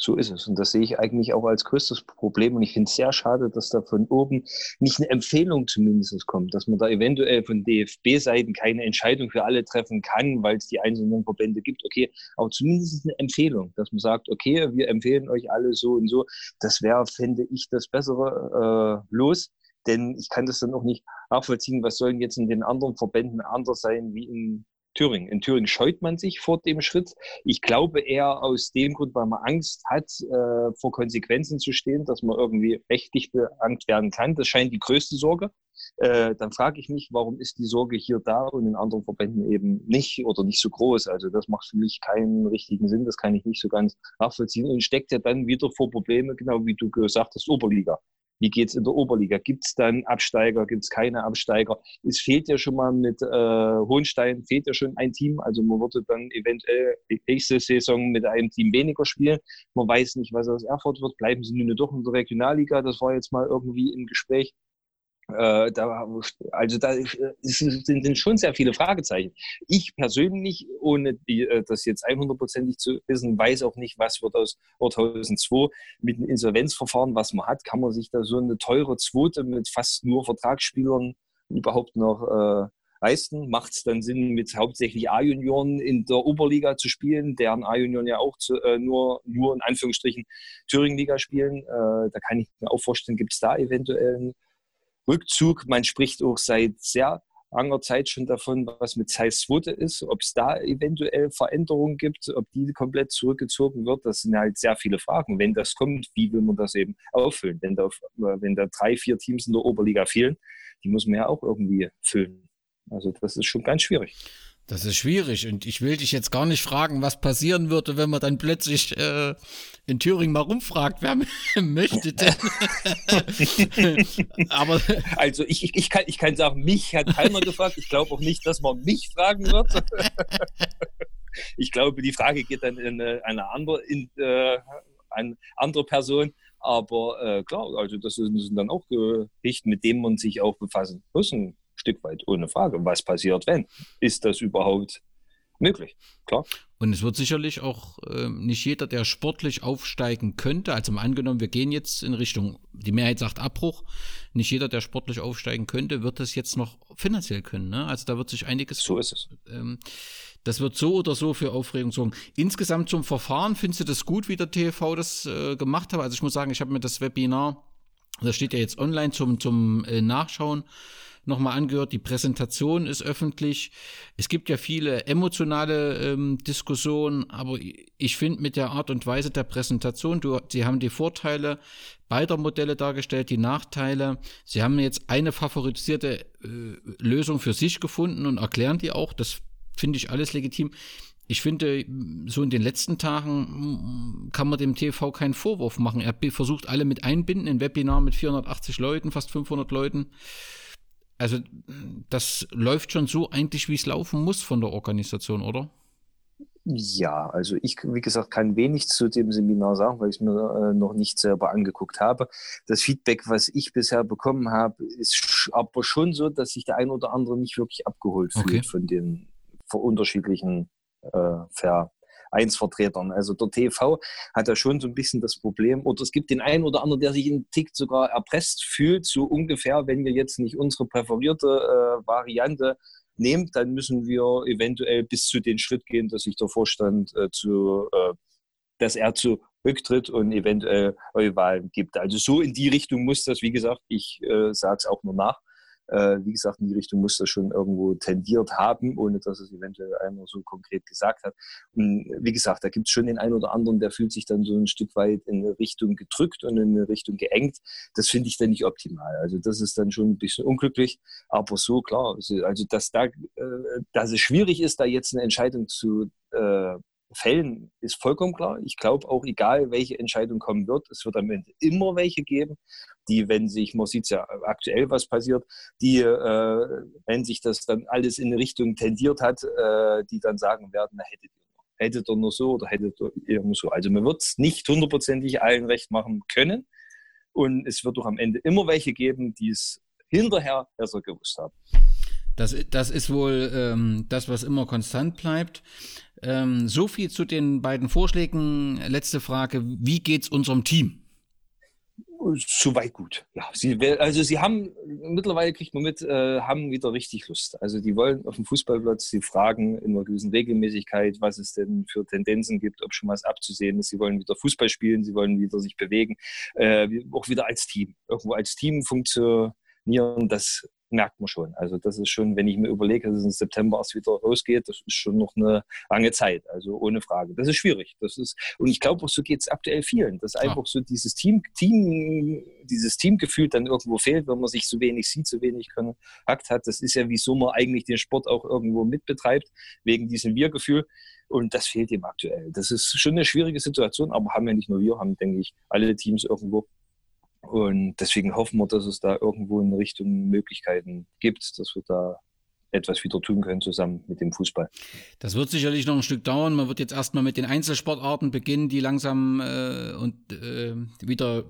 So ist es. Und das sehe ich eigentlich auch als größtes Problem. Und ich finde es sehr schade, dass da von oben nicht eine Empfehlung zumindest kommt, dass man da eventuell von DFB-Seiten keine Entscheidung für alle treffen kann, weil es die einzelnen Verbände gibt. Okay, aber zumindest eine Empfehlung, dass man sagt, okay, wir empfehlen euch alle so und so. Das wäre, fände ich, das bessere äh, Los Denn ich kann das dann auch nicht nachvollziehen, was sollen jetzt in den anderen Verbänden anders sein wie in Thüringen. In Thüringen scheut man sich vor dem Schritt. Ich glaube eher aus dem Grund, weil man Angst hat, äh, vor Konsequenzen zu stehen, dass man irgendwie rechtlich beangt werden kann. Das scheint die größte Sorge. Äh, dann frage ich mich, warum ist die Sorge hier da und in anderen Verbänden eben nicht oder nicht so groß? Also das macht für mich keinen richtigen Sinn, das kann ich nicht so ganz nachvollziehen und steckt ja dann wieder vor Probleme, genau wie du gesagt hast, Oberliga. Wie geht es in der Oberliga? Gibt es dann Absteiger? Gibt es keine Absteiger? Es fehlt ja schon mal mit äh, Hohenstein, fehlt ja schon ein Team. Also man würde dann eventuell nächste Saison mit einem Team weniger spielen. Man weiß nicht, was aus Erfurt wird. Bleiben sie nun doch in der Regionalliga? Das war jetzt mal irgendwie im Gespräch. Äh, da, also da sind, sind, schon sehr viele Fragezeichen. Ich persönlich, ohne die, äh, das jetzt 100%ig zu wissen, weiß auch nicht, was wird aus 2002 mit dem Insolvenzverfahren, was man hat. Kann man sich da so eine teure Zweite mit fast nur Vertragsspielern überhaupt noch äh, leisten? Macht es dann Sinn, mit hauptsächlich A-Junioren in der Oberliga zu spielen, deren A-Junioren ja auch zu, äh, nur, nur in Anführungsstrichen Thüringen-Liga spielen? Äh, da kann ich mir auch vorstellen, gibt es da eventuell einen Rückzug. Man spricht auch seit sehr langer Zeit schon davon, was mit Zeiss Swote ist, ob es da eventuell Veränderungen gibt, ob die komplett zurückgezogen wird. Das sind halt sehr viele Fragen. Wenn das kommt, wie will man das eben auffüllen? Wenn da, wenn da drei, vier Teams in der Oberliga fehlen, die muss man ja auch irgendwie füllen. Also das ist schon ganz schwierig. Das ist schwierig und ich will dich jetzt gar nicht fragen, was passieren würde, wenn man dann plötzlich äh, in Thüringen mal rumfragt, wer möchte denn. Aber also ich, ich, ich, kann, ich kann sagen, mich hat keiner gefragt. Ich glaube auch nicht, dass man mich fragen wird. ich glaube, die Frage geht dann in äh, eine andere, in, äh, eine andere Person. Aber äh, klar, also das sind dann auch Geschichten, mit denen man sich auch befassen muss. Stück weit, ohne Frage. Was passiert, wenn? Ist das überhaupt möglich? Klar. Und es wird sicherlich auch äh, nicht jeder, der sportlich aufsteigen könnte, also mal angenommen, wir gehen jetzt in Richtung, die Mehrheit sagt Abbruch, nicht jeder, der sportlich aufsteigen könnte, wird das jetzt noch finanziell können. Ne? Also da wird sich einiges. So ist es. Ähm, das wird so oder so für Aufregung sorgen. Insgesamt zum Verfahren, findest du das gut, wie der TV das äh, gemacht hat? Also ich muss sagen, ich habe mir das Webinar, das steht ja jetzt online zum, zum äh, Nachschauen, nochmal angehört. Die Präsentation ist öffentlich. Es gibt ja viele emotionale ähm, Diskussionen, aber ich finde mit der Art und Weise der Präsentation, du, sie haben die Vorteile beider Modelle dargestellt, die Nachteile. Sie haben jetzt eine favorisierte äh, Lösung für sich gefunden und erklären die auch. Das finde ich alles legitim. Ich finde, so in den letzten Tagen kann man dem TV keinen Vorwurf machen. Er versucht alle mit einbinden, ein Webinar mit 480 Leuten, fast 500 Leuten. Also das läuft schon so eigentlich, wie es laufen muss von der Organisation, oder? Ja, also ich, wie gesagt, kann wenig zu dem Seminar sagen, weil ich es mir äh, noch nicht selber angeguckt habe. Das Feedback, was ich bisher bekommen habe, ist aber schon so, dass sich der ein oder andere nicht wirklich abgeholt fühlt okay. von den unterschiedlichen äh, Ver Vereinsvertretern. Also der TV hat ja schon so ein bisschen das Problem, oder es gibt den einen oder anderen, der sich in Tick sogar erpresst fühlt, so ungefähr, wenn wir jetzt nicht unsere präferierte äh, Variante nehmen, dann müssen wir eventuell bis zu den Schritt gehen, dass sich der Vorstand äh, zu, äh, dass er zu Rücktritt und eventuell Neuwahlen gibt. Also so in die Richtung muss das, wie gesagt, ich äh, sage es auch nur nach, äh, wie gesagt, in die Richtung muss das schon irgendwo tendiert haben, ohne dass es eventuell einer so konkret gesagt hat. Und wie gesagt, da gibt es schon den einen oder anderen, der fühlt sich dann so ein Stück weit in eine Richtung gedrückt und in eine Richtung geengt. Das finde ich dann nicht optimal. Also das ist dann schon ein bisschen unglücklich, aber so klar. Also, also dass da, äh, dass es schwierig ist, da jetzt eine Entscheidung zu äh, Fällen ist vollkommen klar. Ich glaube auch, egal welche Entscheidung kommen wird, es wird am Ende immer welche geben, die, wenn sich, man sieht ja aktuell, was passiert, die, äh, wenn sich das dann alles in eine Richtung tendiert hat, äh, die dann sagen werden, na, hättet ihr nur, hättet ihr nur so oder hättet ihr nur so. Also man wird es nicht hundertprozentig allen recht machen können. Und es wird auch am Ende immer welche geben, die es hinterher besser gewusst haben. Das, das ist wohl ähm, das, was immer konstant bleibt. Ähm, so viel zu den beiden Vorschlägen. Letzte Frage: Wie geht es unserem Team? Soweit gut. Ja, sie, also sie haben mittlerweile kriegt man mit, äh, haben wieder richtig Lust. Also die wollen auf dem Fußballplatz, sie fragen in einer gewissen Regelmäßigkeit, was es denn für Tendenzen gibt, ob schon was abzusehen ist. Sie wollen wieder Fußball spielen, sie wollen wieder sich bewegen, äh, auch wieder als Team. Irgendwo als Team funktionieren, das merkt man schon. Also das ist schon, wenn ich mir überlege, dass es im September erst wieder rausgeht, das ist schon noch eine lange Zeit. Also ohne Frage. Das ist schwierig. Das ist, und ich glaube auch, so geht es aktuell vielen. Dass einfach so dieses Team, Team, dieses Teamgefühl dann irgendwo fehlt, wenn man sich so wenig sieht, so wenig Kontakt hat. Das ist ja, wieso man eigentlich den Sport auch irgendwo mitbetreibt, wegen diesem Wir-Gefühl. Und das fehlt ihm aktuell. Das ist schon eine schwierige Situation, aber haben ja nicht nur wir, haben, denke ich, alle Teams irgendwo und deswegen hoffen wir, dass es da irgendwo in Richtung Möglichkeiten gibt, dass wir da etwas wieder tun können zusammen mit dem Fußball. Das wird sicherlich noch ein Stück dauern. Man wird jetzt erstmal mit den Einzelsportarten beginnen, die langsam äh, und äh, wieder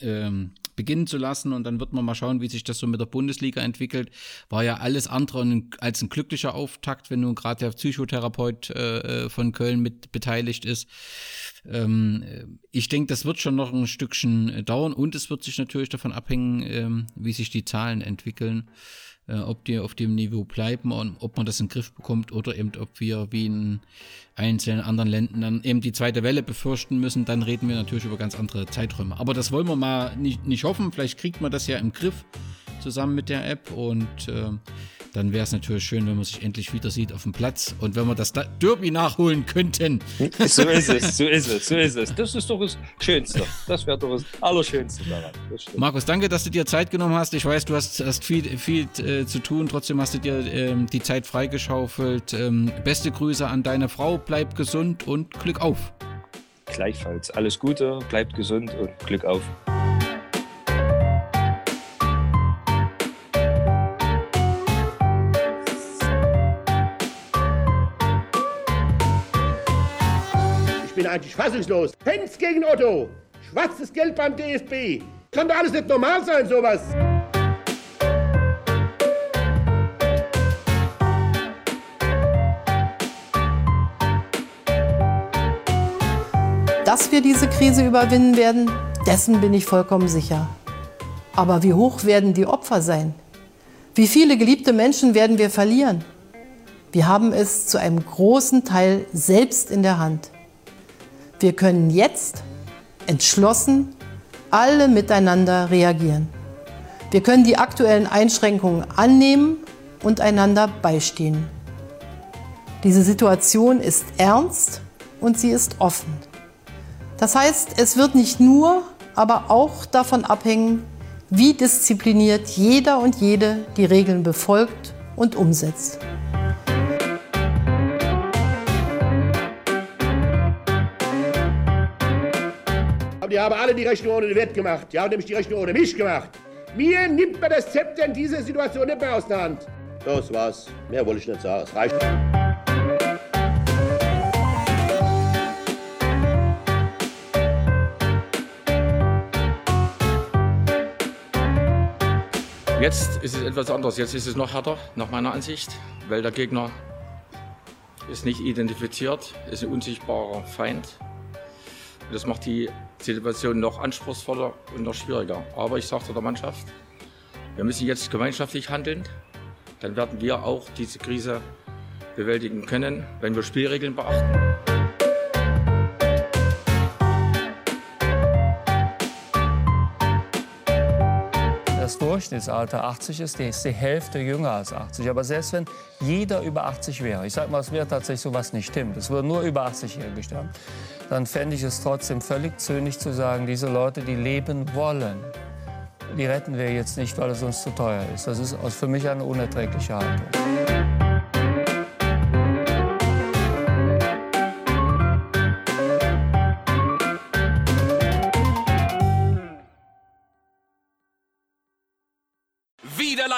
ähm, beginnen zu lassen und dann wird man mal schauen, wie sich das so mit der Bundesliga entwickelt. War ja alles andere als ein glücklicher Auftakt, wenn nun gerade der Psychotherapeut äh, äh, von Köln mit beteiligt ist. Ähm, ich denke, das wird schon noch ein Stückchen dauern und es wird sich natürlich davon abhängen, ähm, wie sich die Zahlen entwickeln äh, ob die auf dem Niveau bleiben und ob man das in den Griff bekommt oder eben ob wir wie in einzelnen anderen Ländern eben die zweite Welle befürchten müssen, dann reden wir natürlich über ganz andere Zeiträume. Aber das wollen wir mal nicht, nicht hoffen. Vielleicht kriegt man das ja im Griff zusammen mit der App und äh, dann wäre es natürlich schön, wenn man sich endlich wieder sieht auf dem Platz und wenn wir das Derby nachholen könnten. So ist es, so ist es, so ist es. Das ist doch das Schönste. Das wäre doch das Allerschönste daran. Markus, danke, dass du dir Zeit genommen hast. Ich weiß, du hast, hast viel, viel äh, zu tun, trotzdem hast du dir ähm, die Zeit freigeschaufelt. Ähm, beste Grüße an deine Frau, bleib gesund und Glück auf. Gleichfalls. Alles Gute, bleibt gesund und Glück auf. bin eigentlich fassungslos. Hens gegen Otto, schwarzes Geld beim DFB. Kann doch alles nicht normal sein, sowas. Dass wir diese Krise überwinden werden, dessen bin ich vollkommen sicher. Aber wie hoch werden die Opfer sein? Wie viele geliebte Menschen werden wir verlieren? Wir haben es zu einem großen Teil selbst in der Hand. Wir können jetzt entschlossen alle miteinander reagieren. Wir können die aktuellen Einschränkungen annehmen und einander beistehen. Diese Situation ist ernst und sie ist offen. Das heißt, es wird nicht nur, aber auch davon abhängen, wie diszipliniert jeder und jede die Regeln befolgt und umsetzt. und ihr habt alle die Rechnung ohne den Wert gemacht. Ihr habt nämlich die Rechnung ohne mich gemacht. Mir nimmt man das Zepter in dieser Situation nicht mehr aus der Hand. Das war's. Mehr wollte ich nicht sagen. Es reicht. Jetzt ist es etwas anders. Jetzt ist es noch härter, nach meiner Ansicht, weil der Gegner ist nicht identifiziert, ist ein unsichtbarer Feind. Das macht die Situation noch anspruchsvoller und noch schwieriger. Aber ich sagte der Mannschaft, wir müssen jetzt gemeinschaftlich handeln. Dann werden wir auch diese Krise bewältigen können, wenn wir Spielregeln beachten. Das Durchschnittsalter 80 ist, ist die Hälfte jünger als 80. Aber selbst wenn jeder über 80 wäre, ich sage mal, es wäre tatsächlich so was nicht stimmt, es würden nur über 80-Jährige sterben, dann fände ich es trotzdem völlig zynisch zu sagen, diese Leute, die leben wollen, die retten wir jetzt nicht, weil es uns zu teuer ist. Das ist für mich eine unerträgliche Haltung.